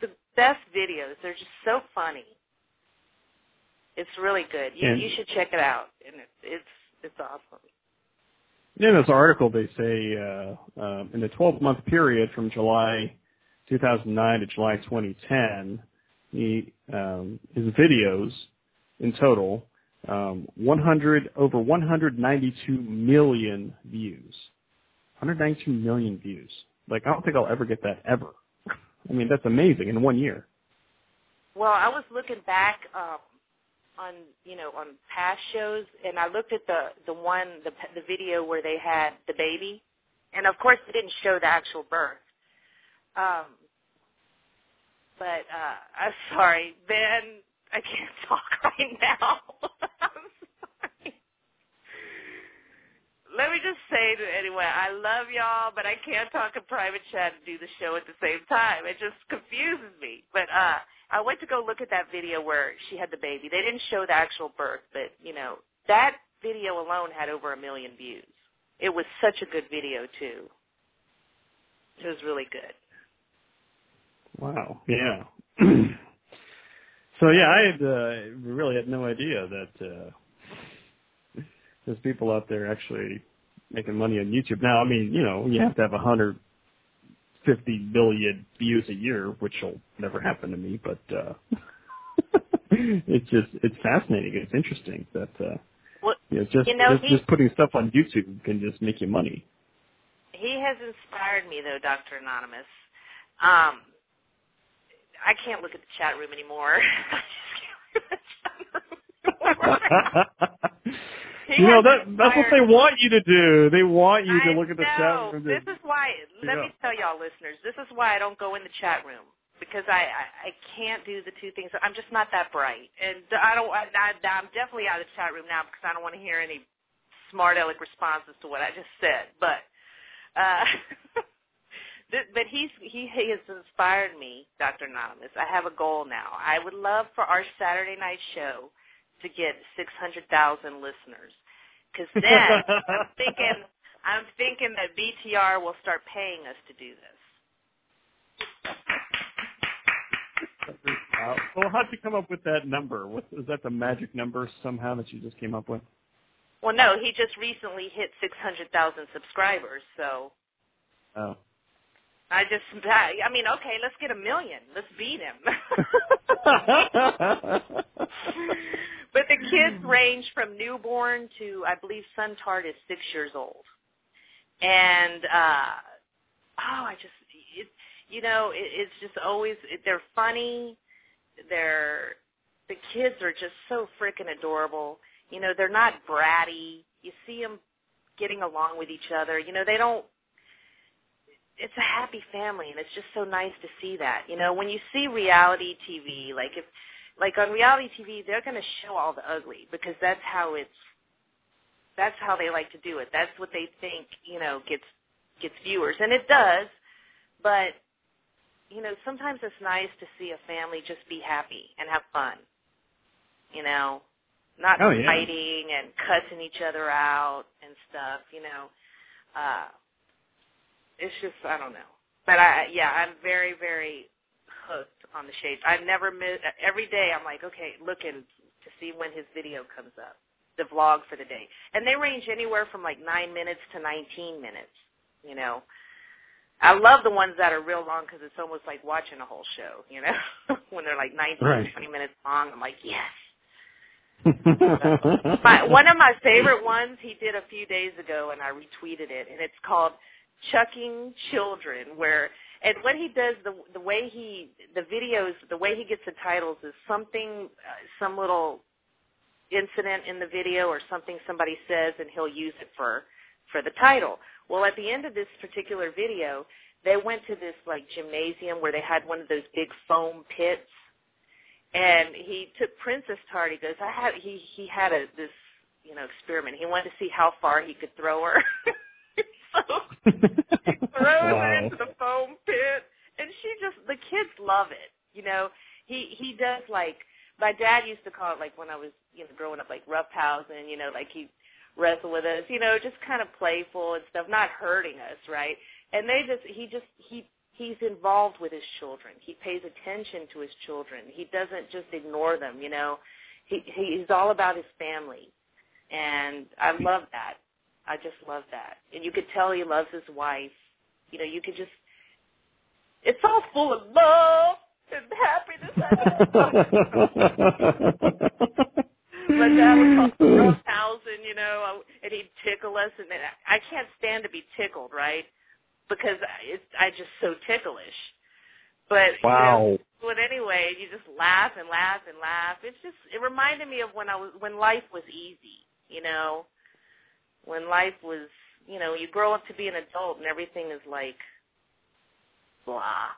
the best videos. They're just so funny. It's really good. You And- you should check it out, and it, it's it's awesome. In this article, they say uh, um, in the 12-month period from July 2009 to July 2010, he, um, his videos in total, um, 100 over 192 million views. 192 million views. Like I don't think I'll ever get that ever. I mean, that's amazing in one year. Well, I was looking back um, on you know on past shows, and I looked at the the one the the video where they had the baby, and of course they didn't show the actual birth. Um, but uh, I'm sorry, Ben. I can't talk right now. I'm sorry. Let me just say to anyway, I love y'all, but I can't talk in private chat and do the show at the same time. It just confuses me. But uh I went to go look at that video where she had the baby. They didn't show the actual birth, but you know, that video alone had over a million views. It was such a good video too. It was really good. Wow. Yeah. So yeah, I had uh, really had no idea that uh, there's people out there actually making money on YouTube. Now, I mean, you know, you have to have a hundred fifty billion views a year, which will never happen to me, but uh it's just it's fascinating. It's interesting that uh Well, you know, just you know, just, he- just putting stuff on YouTube can just make you money. He has inspired me though, Dr. Anonymous. Um I can't look at the chat room anymore. He you know that that's what they want you to do. They want you to I look at the know. chat room. This is why. Let Yeah. me tell y'all, listeners. This is why I don't go in the chat room because I I, I can't do the two things. I'm just not that bright, and I don't. I, I, I'm definitely out of the chat room now because I don't want to hear any smart aleck responses to what I just said. But uh, but he's he, he has inspired me, Dr. Anonymous. I have a goal now. I would love for our Saturday night show to get 600,000 listeners. Because then I'm thinking I'm thinking that BTR will start paying us to do this. Uh, well, how'd you come up with that number? What, is that the magic number somehow that you just came up with? Well, no, he just recently hit 600,000 subscribers, so Oh. I just I mean, okay, let's get a million. Let's beat him. but the kids range from newborn to I believe son Tard is 6 years old. And uh oh, I just it, you know, it, it's just always they're funny. They're the kids are just so freaking adorable. You know, they're not bratty. You see them getting along with each other. You know, they don't it's a happy family and it's just so nice to see that. You know, when you see reality TV, like if like on reality TV, they're going to show all the ugly because that's how it's that's how they like to do it. That's what they think, you know, gets gets viewers and it does. But you know, sometimes it's nice to see a family just be happy and have fun. You know, not Oh, yeah. fighting and cussing each other out and stuff, you know. Uh it's just I don't know. But I yeah, I'm very very hooked on the shades. I've never miss every day. I'm like okay, looking to see when his video comes up, the vlog for the day, and they range anywhere from like nine minutes to 19 minutes. You know, I love the ones that are real long because it's almost like watching a whole show. You know, when they're like 19, Right. 20 minutes long. I'm like yes. my, one of my favorite ones he did a few days ago, and I retweeted it, and it's called "Chucking Children," where and what he does, the the way he the videos, the way he gets the titles is something, uh, some little incident in the video or something somebody says, and he'll use it for for the title. Well, at the end of this particular video, they went to this like gymnasium where they had one of those big foam pits and he took Princess Tard. He goes, I had he he had a this you know experiment. He wanted to see how far he could throw her. so he throws Wow. into the foam pit, and she just the kids love it. You know, he he does like my dad used to call it like when I was you know growing up like roughhousing. You know, like he wrestle with us. You know, just kind of playful and stuff, not hurting us, right? And they just he just he he's involved with his children. He pays attention to his children. He doesn't just ignore them, you know. He he's all about his family. And I love that. I just love that. And you could tell he loves his wife. You know, you could just it's all full of love and happiness. My dad would call roughhousing, you know, and he'd tickle us, and then I can't stand to be tickled, right? Because it's I just so ticklish. But you Wow. know, but anyway, you just laugh and laugh and laugh. It's just it reminded me of when I was when life was easy, you know, when life was, you know, you grow up to be an adult and everything is like blah.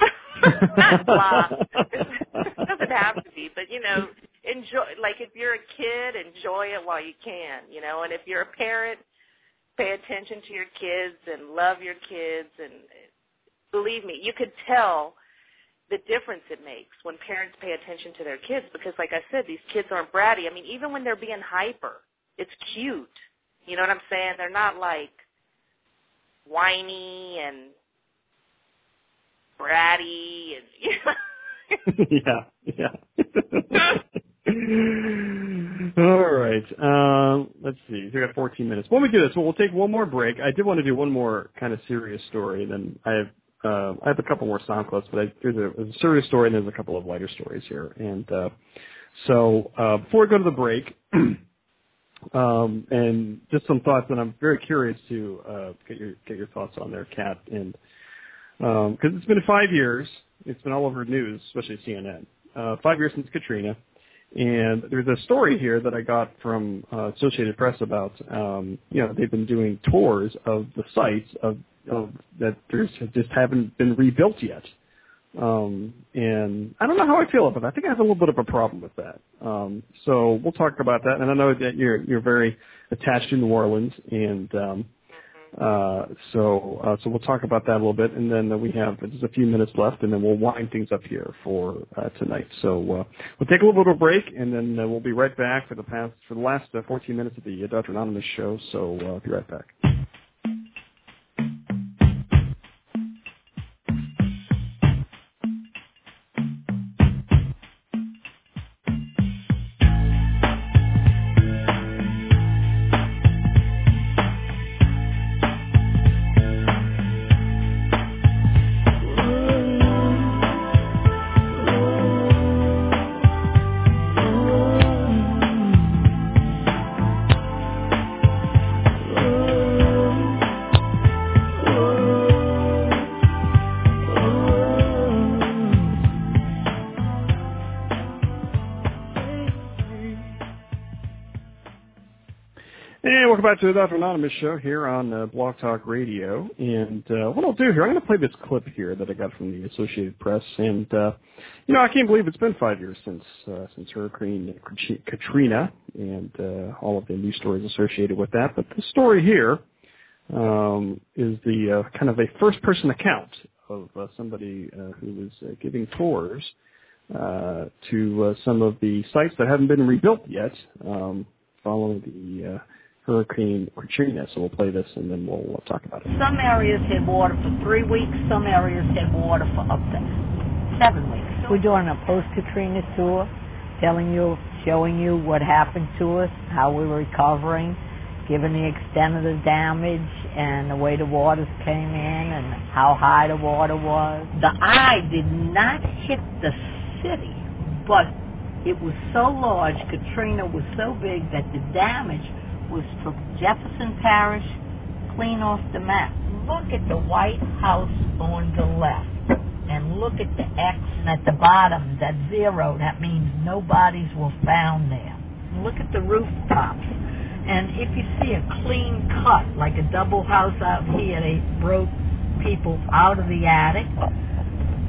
Not blah. it doesn't have to be, but you know, enjoy. Like if you're a kid, enjoy it while you can. You know, and if you're a parent, pay attention to your kids and love your kids. And believe me, you could tell the difference it makes when parents pay attention to their kids because, like I said, these kids aren't bratty. I mean, even when they're being hyper, it's cute. You know what I'm saying? They're not like whiny and bratty and you know yeah, yeah. All right. Um, let's see. We got 14 minutes. When we do this, well, we'll take one more break. I did want to do one more kind of serious story. And then I have uh, I have a couple more sound clips, but I, there's, a, there's a serious story and there's a couple of lighter stories here. And uh, so uh, before we go to the break, um, and just some thoughts, and I'm very curious to uh, get your get your thoughts on there, Kat, and because it's been five years, it's been all over news, especially CNN. Uh, five years since Katrina, and there's a story here that I got from uh, Associated Press about, um, you know, they've been doing tours of the sites of, of that there's just haven't been rebuilt yet. Um, and I don't know how I feel about that. I think I have a little bit of a problem with that. Um, so we'll talk about that. And I know that you're you're very attached to New Orleans, and um, uh, so uh, so we'll talk about that a little bit. And then uh, we have just a few minutes left, and then we'll wind things up here for uh, tonight. So uh, we'll take a little bit of a break, and then uh, we'll be right back for the past for the last uh, 14 minutes of the uh, Dr. Anonymous show. So uh, I'll be right back. Back to the Dr. Anonymous show here on uh, Blog Talk Radio. And uh, what I'll do here, I'm going to play this clip here that I got from the Associated Press. And uh, you know, I can't believe it's been five years since uh, since Hurricane Katrina and uh, all of the news stories associated with that. But the story here um, is the uh, kind of a first-person account of uh, somebody uh, who was uh, giving tours uh, to uh, some of the sites that haven't been rebuilt yet, um, following the uh, Hurricane Katrina. So we'll play this and then we'll uh, talk about it. Some areas had water for three weeks. Some areas had water for up to seven weeks. We're doing a post-Katrina tour, telling you, showing you what happened to us, how we were recovering, giving the extent of the damage and the way the waters came in and how high the water was. The eye did not hit the city, but it was so large, Katrina was so big that the damage was took Jefferson Parish clean off the map. Look at the White House on the left and look at the X at the bottom, that zero, that means no bodies were found there. Look at the rooftops. And if you see a clean cut, like a double house out here, they broke people out of the attic.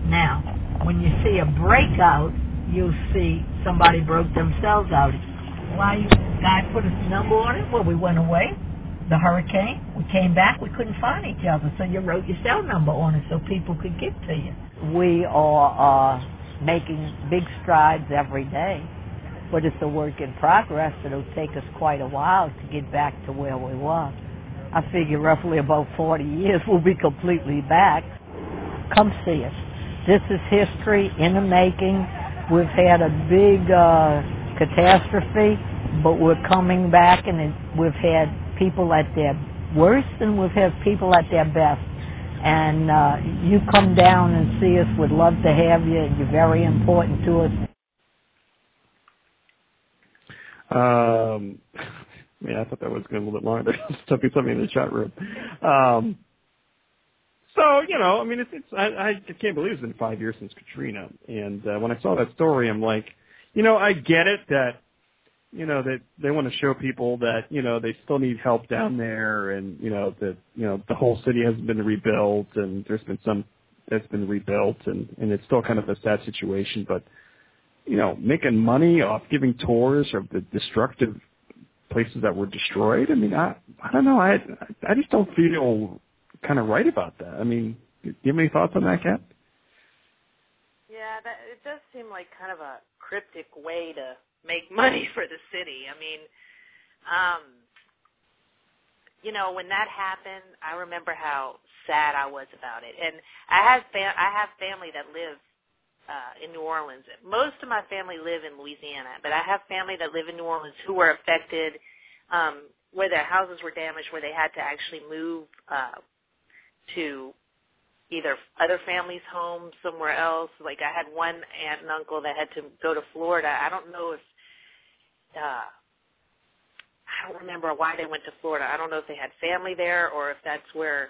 Now, when you see a breakout, you'll see somebody broke themselves out. Why you guy put a number on it? Well, we went away. The hurricane. We came back. We couldn't find each other, so you wrote your cell number on it so people could get to you. We are uh, making big strides every day, but it's a work in progress. It'll take us quite a while to get back to where we were. I figure roughly about 40 years we'll be completely back. Come see us. This is history in the making. We've had a big uh, catastrophe, but we're coming back and it, we've had people at their worst and we've had people at their best. And uh, you come down and see us. We'd love to have you. You're very important to us. Um, man, I thought that was going a little bit longer. There's something, something in the chat room. Um, so you know, I mean, it's, it's I, I can't believe it's been five years since Katrina. And uh, when I saw that story, I'm like, you know, I get it that you know that they want to show people that you know they still need help down oh. there, and you know that you know the whole city hasn't been rebuilt, and there's been some that's been rebuilt, and and it's still kind of a sad situation, but you know, making money off giving tours of the destructive places that were destroyed. I mean, I I don't know. I I just don't feel kind of right about that. I mean, do you have any thoughts on that, Kat? Yeah, that it does seem like kind of a cryptic way to make money for the city. I mean, um, you know, when that happened, I remember how sad I was about it, and I have fam- I have family that live uh, in New Orleans. Most of my family live in Louisiana, but I have family that live in New Orleans who were affected, um, where their houses were damaged, where they had to actually move uh, to either other families' homes somewhere else. Like I had one aunt and uncle that had to go to Florida. I don't know if uh I don't remember why they went to Florida. I don't know if they had family there or if that's where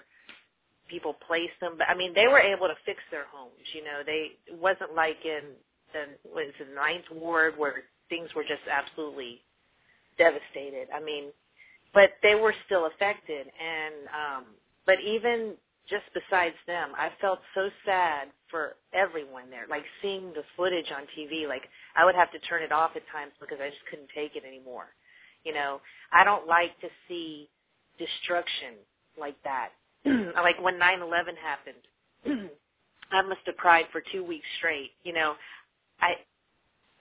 people placed them. But I mean, they were able to fix their homes. You know, they it wasn't like in the what is the Ninth Ward where things were just absolutely devastated. I mean, but they were still affected, and um, but even just besides them, I felt so sad for everyone there. Like seeing the footage on TV, like I would have to turn it off at times because I just couldn't take it anymore. You know, I don't like to see destruction like that. like when 9/11 happened, I must have cried for 2 weeks straight, you know. I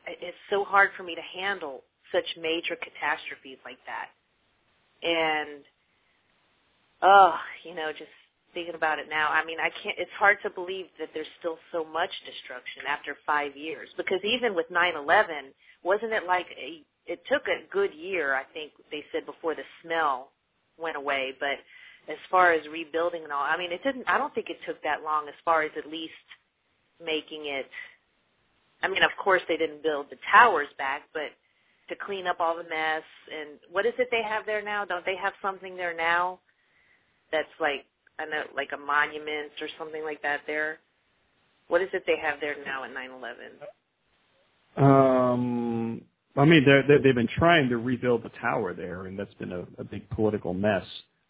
it's so hard for me to handle such major catastrophes like that. And oh, you know, just thinking about it now, I mean, I can't. It's hard to believe that there's still so much destruction after five years. Because even with 9/11, wasn't it like a? It took a good year, I think they said, before the smell went away. But as far as rebuilding and all, I mean, it didn't. I don't think it took that long. As far as at least making it. I mean, of course they didn't build the towers back, but to clean up all the mess and what is it they have there now? Don't they have something there now that's like I know, like a monument or something like that there? What is it they have there now at 9/11? Um, I mean, they're, they're, they've been trying to rebuild the tower there, and that's been a, a big political mess.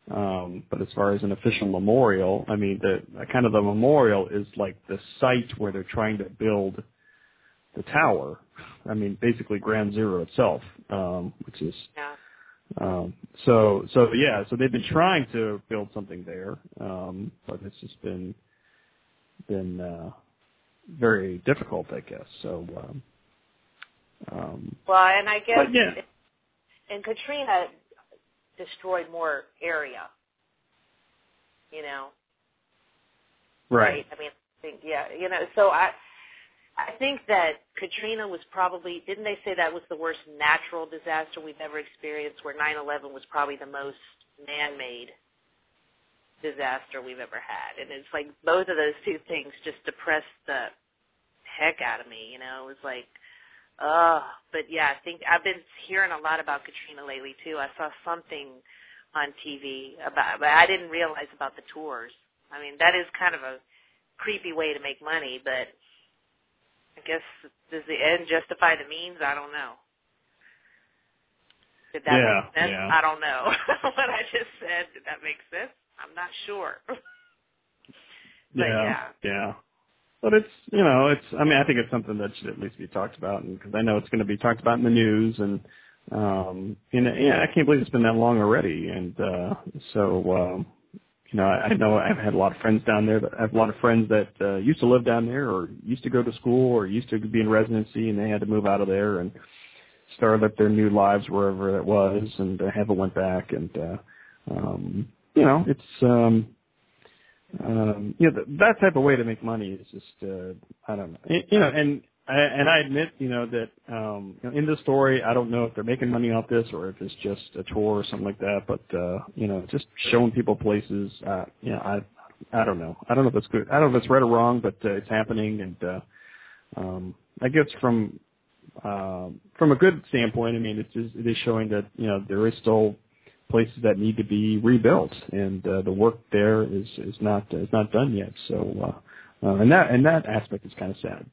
Um, but as far as an official memorial, I mean, the kind of the memorial is like the site where they're trying to build the tower. I mean, basically Ground Zero itself, um, which is Yeah. Um, so so yeah, so they've been trying to build something there, um, but it's just been been uh, very difficult, I guess. So um, um, Well, and I guess But, yeah. and Katrina destroyed more area. You know, right, I mean, I think yeah, you know, so I I think that Katrina was probably didn't they say that was the worst natural disaster we've ever experienced where 9/11 was probably the most man-made disaster we've ever had. And it's like both of those two things just depressed the heck out of me, you know. It was like uh but yeah, I think I've been hearing a lot about Katrina lately too. I saw something on TV about but I didn't realize about the tours. I mean, that is kind of a creepy way to make money, but I guess does the end justify the means? I don't know. Did that Yeah, make sense? yeah. I don't know. what I just said, did that make sense? I'm not sure. but yeah. yeah. But it's you know it's I mean I think it's something that should at least be talked about, and because I know it's going to be talked about in the news, and um, know yeah I can't believe it's been that long already, and uh, so um, you know I, I know I've had a lot of friends down there. That I have a lot of friends that uh, used to live down there, or used to go to school, or used to be in residency, and they had to move out of there and started up their new lives wherever it was, and uh, haven't went back, and uh, um, you know it's. um um, you know, th- that type of way to make money is just, uh, I don't know. You know, and I, and I admit, you know, that, um, in the story, I don't know if they're making money off this or if it's just a tour or something like that, but, uh, you know, just showing people places, uh, you know, I, I don't know. I don't know if it's good. I don't know if it's right or wrong, but, uh, it's happening and, uh, um, I guess from, um, from a good standpoint, I mean, it's just, it is showing that, you know, there is still places that need to be rebuilt, and uh, the work there is is not is not done yet. So, uh, uh, and that and that aspect is kind of sad.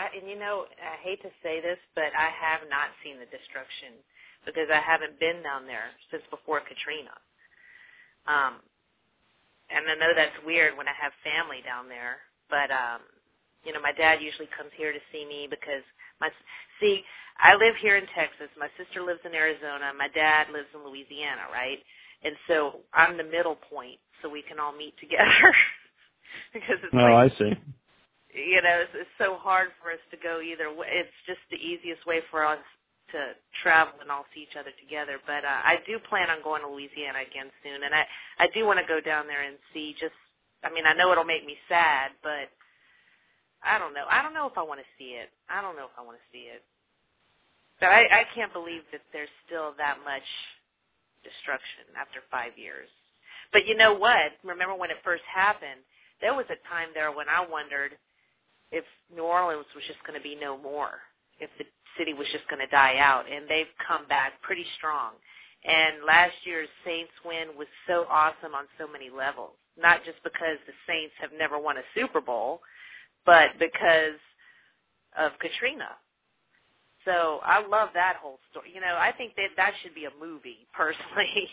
That is sad. I, and you know, I hate to say this, but I have not seen the destruction because I haven't been down there since before Katrina. Um, and I know that's weird when I have family down there, but um, you know, my dad usually comes here to see me because my see, I live here in Texas. My sister lives in Arizona. My dad lives in Louisiana, right? And so I'm the middle point, so we can all meet together because it's Oh, like I see. You know, it's, it's so hard for us to go either way. It's just the easiest way for us to travel and all see each other together. But uh, I do plan on going to Louisiana again soon, and I I do want to go down there and see. Just, I mean, I know it'll make me sad, but I don't know. I don't know if I want to see it. I don't know if I want to see it. But I, I can't believe that there's still that much destruction after five years. But you know what? Remember when it first happened? There was a time there when I wondered if New Orleans was just going to be no more, if the city was just going to die out, and they've come back pretty strong. And last year's Saints win was so awesome on so many levels. Not just because the Saints have never won a Super Bowl, but because of Katrina. So I love that whole story. You know, I think that that should be a movie, personally.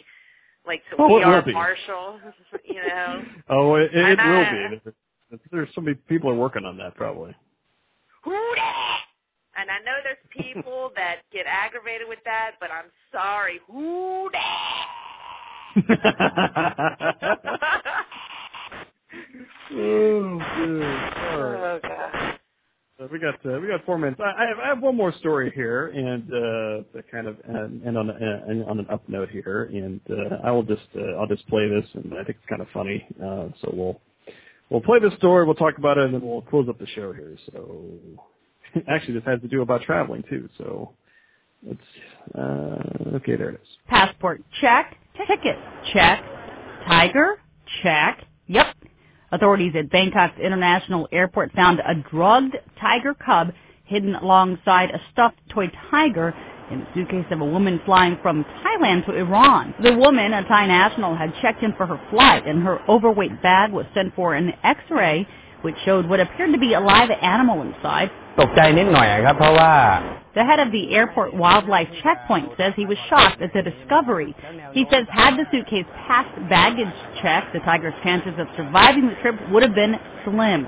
like the Oh, We Are. Marshall. You know. Oh, it, it will I- be. There's- so many people are working on that probably. Who dat? And I know there's people that get aggravated with that, but I'm sorry. Who oh, good. All right. Oh God. So we got uh, we got four minutes. I, I, have, I have one more story here, and uh, to kind of end, end on a, end on an up note here, and uh, I will just uh, I'll just play this, and I think it's kind of funny. Uh, so we'll we'll play the story, we'll talk about it, and then we'll close up the show here. So actually, this has to do about traveling too. So let's uh, okay, there it is. Passport check. Ticket check. Tiger check. Yep. Authorities at Bangkok's International Airport found a drugged tiger cub hidden alongside a stuffed toy tiger in the suitcase of a woman flying from Thailand to Iran. The woman, a Thai national, had checked in for her flight and her overweight bag was sent for an x-ray which showed what appeared to be a live animal inside. ตกใจนิดหน่อยอะครับ เพราะว่า The head of the airport wildlife checkpoint says he was shocked at the discovery. He says had the suitcase passed baggage check, the tiger's chances of surviving the trip would have been slim.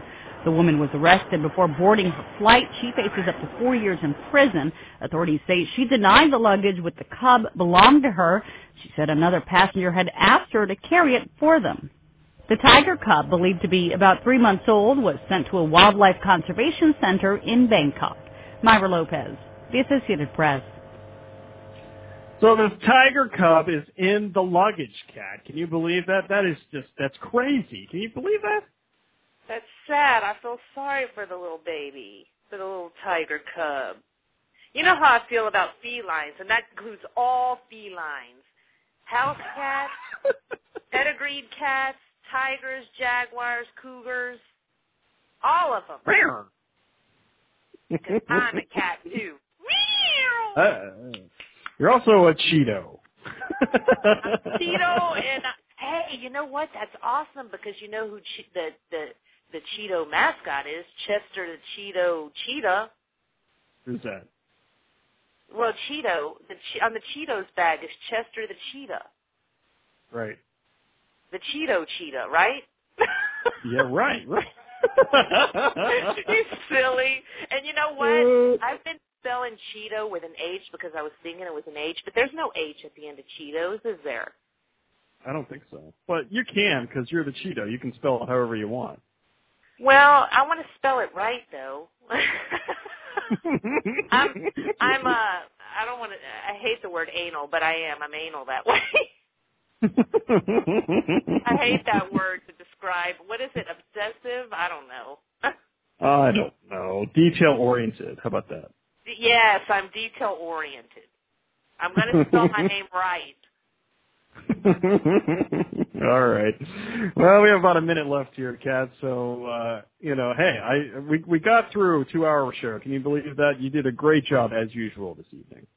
The woman was arrested before boarding her flight. She faces up to four years in prison. Authorities say she denied the luggage with the cub belonged to her. She said another passenger had asked her to carry it for them. The tiger cub, believed to be about three months old, was sent to a wildlife conservation center in Bangkok. Myra Lopez, The Associated Press. So this tiger cub is in the luggage, cat. Can you believe that? That is just that's crazy. Can you believe that? Sad. I feel sorry for the little baby, for the little tiger cub. You know how I feel about felines, and that includes all felines. House cats, pedigreed cats, tigers, jaguars, cougars, all of them. Because I'm a cat too. Uh, you're also a Cheeto. a Cheeto and hey, you know what? That's awesome because you know who che- the the the Cheeto mascot is Chester the Cheeto Cheetah. Who's that? Well, Cheeto the che- on the Cheetos bag is Chester the Cheetah, Right. the Cheeto Cheetah, right? Yeah, right, right. He's silly. And you know what? Uh. I've been spelling Cheeto with an H because I was thinking it was an H, but there's no H at the end of Cheetos, is there? I don't think so. But you can because you're the Cheeto. You can spell it however you want. Well, I want to spell it right though. I'm I'm uh I don't want to I hate the word anal, but I am. I'm anal that way. I hate that word to describe what is it, obsessive? I don't know. I don't know. Detail oriented. How about that? yes, I'm detail oriented. I'm going to spell my name right. All right. Well, we have about a minute left here, Kat. So, uh, you know, hey, I we we got through a two-hour show. Can you believe that? You did a great job as usual this evening.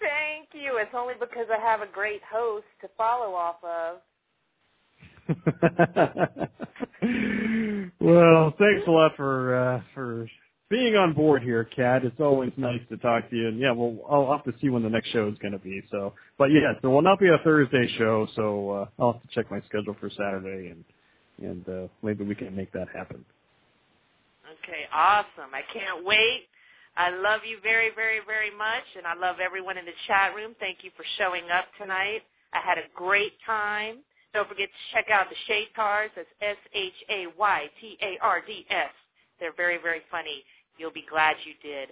Thank you. It's only because I have a great host to follow off of. well, thanks a lot for uh, for being on board here, Kat. It's always nice to talk to you. And yeah, well, I'll have to see when the next show is going to be. So, but yeah, there will not be a Thursday show. So uh, I'll have to check my schedule for Saturday, and and uh, maybe we can make that happen. Okay, awesome. I can't wait. I love you very, very, very much, and I love everyone in the chat room. Thank you for showing up tonight. I had a great time. Don't forget to check out the Shaytards. That's S-H-A-Y-T-A-R-D-S. They're very, very funny. You'll be glad you did.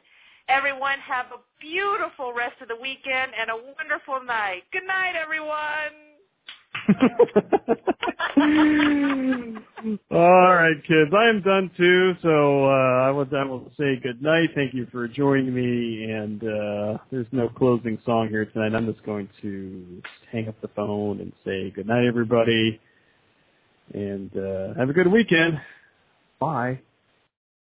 Everyone have a beautiful rest of the weekend and a wonderful night. Good night, everyone. All right, kids. I am done too, so uh, I will I will say good night. Thank you for joining me, and uh, there's no closing song here tonight. I'm just going to hang up the phone and say good night, everybody, and uh, have a good weekend. Bye.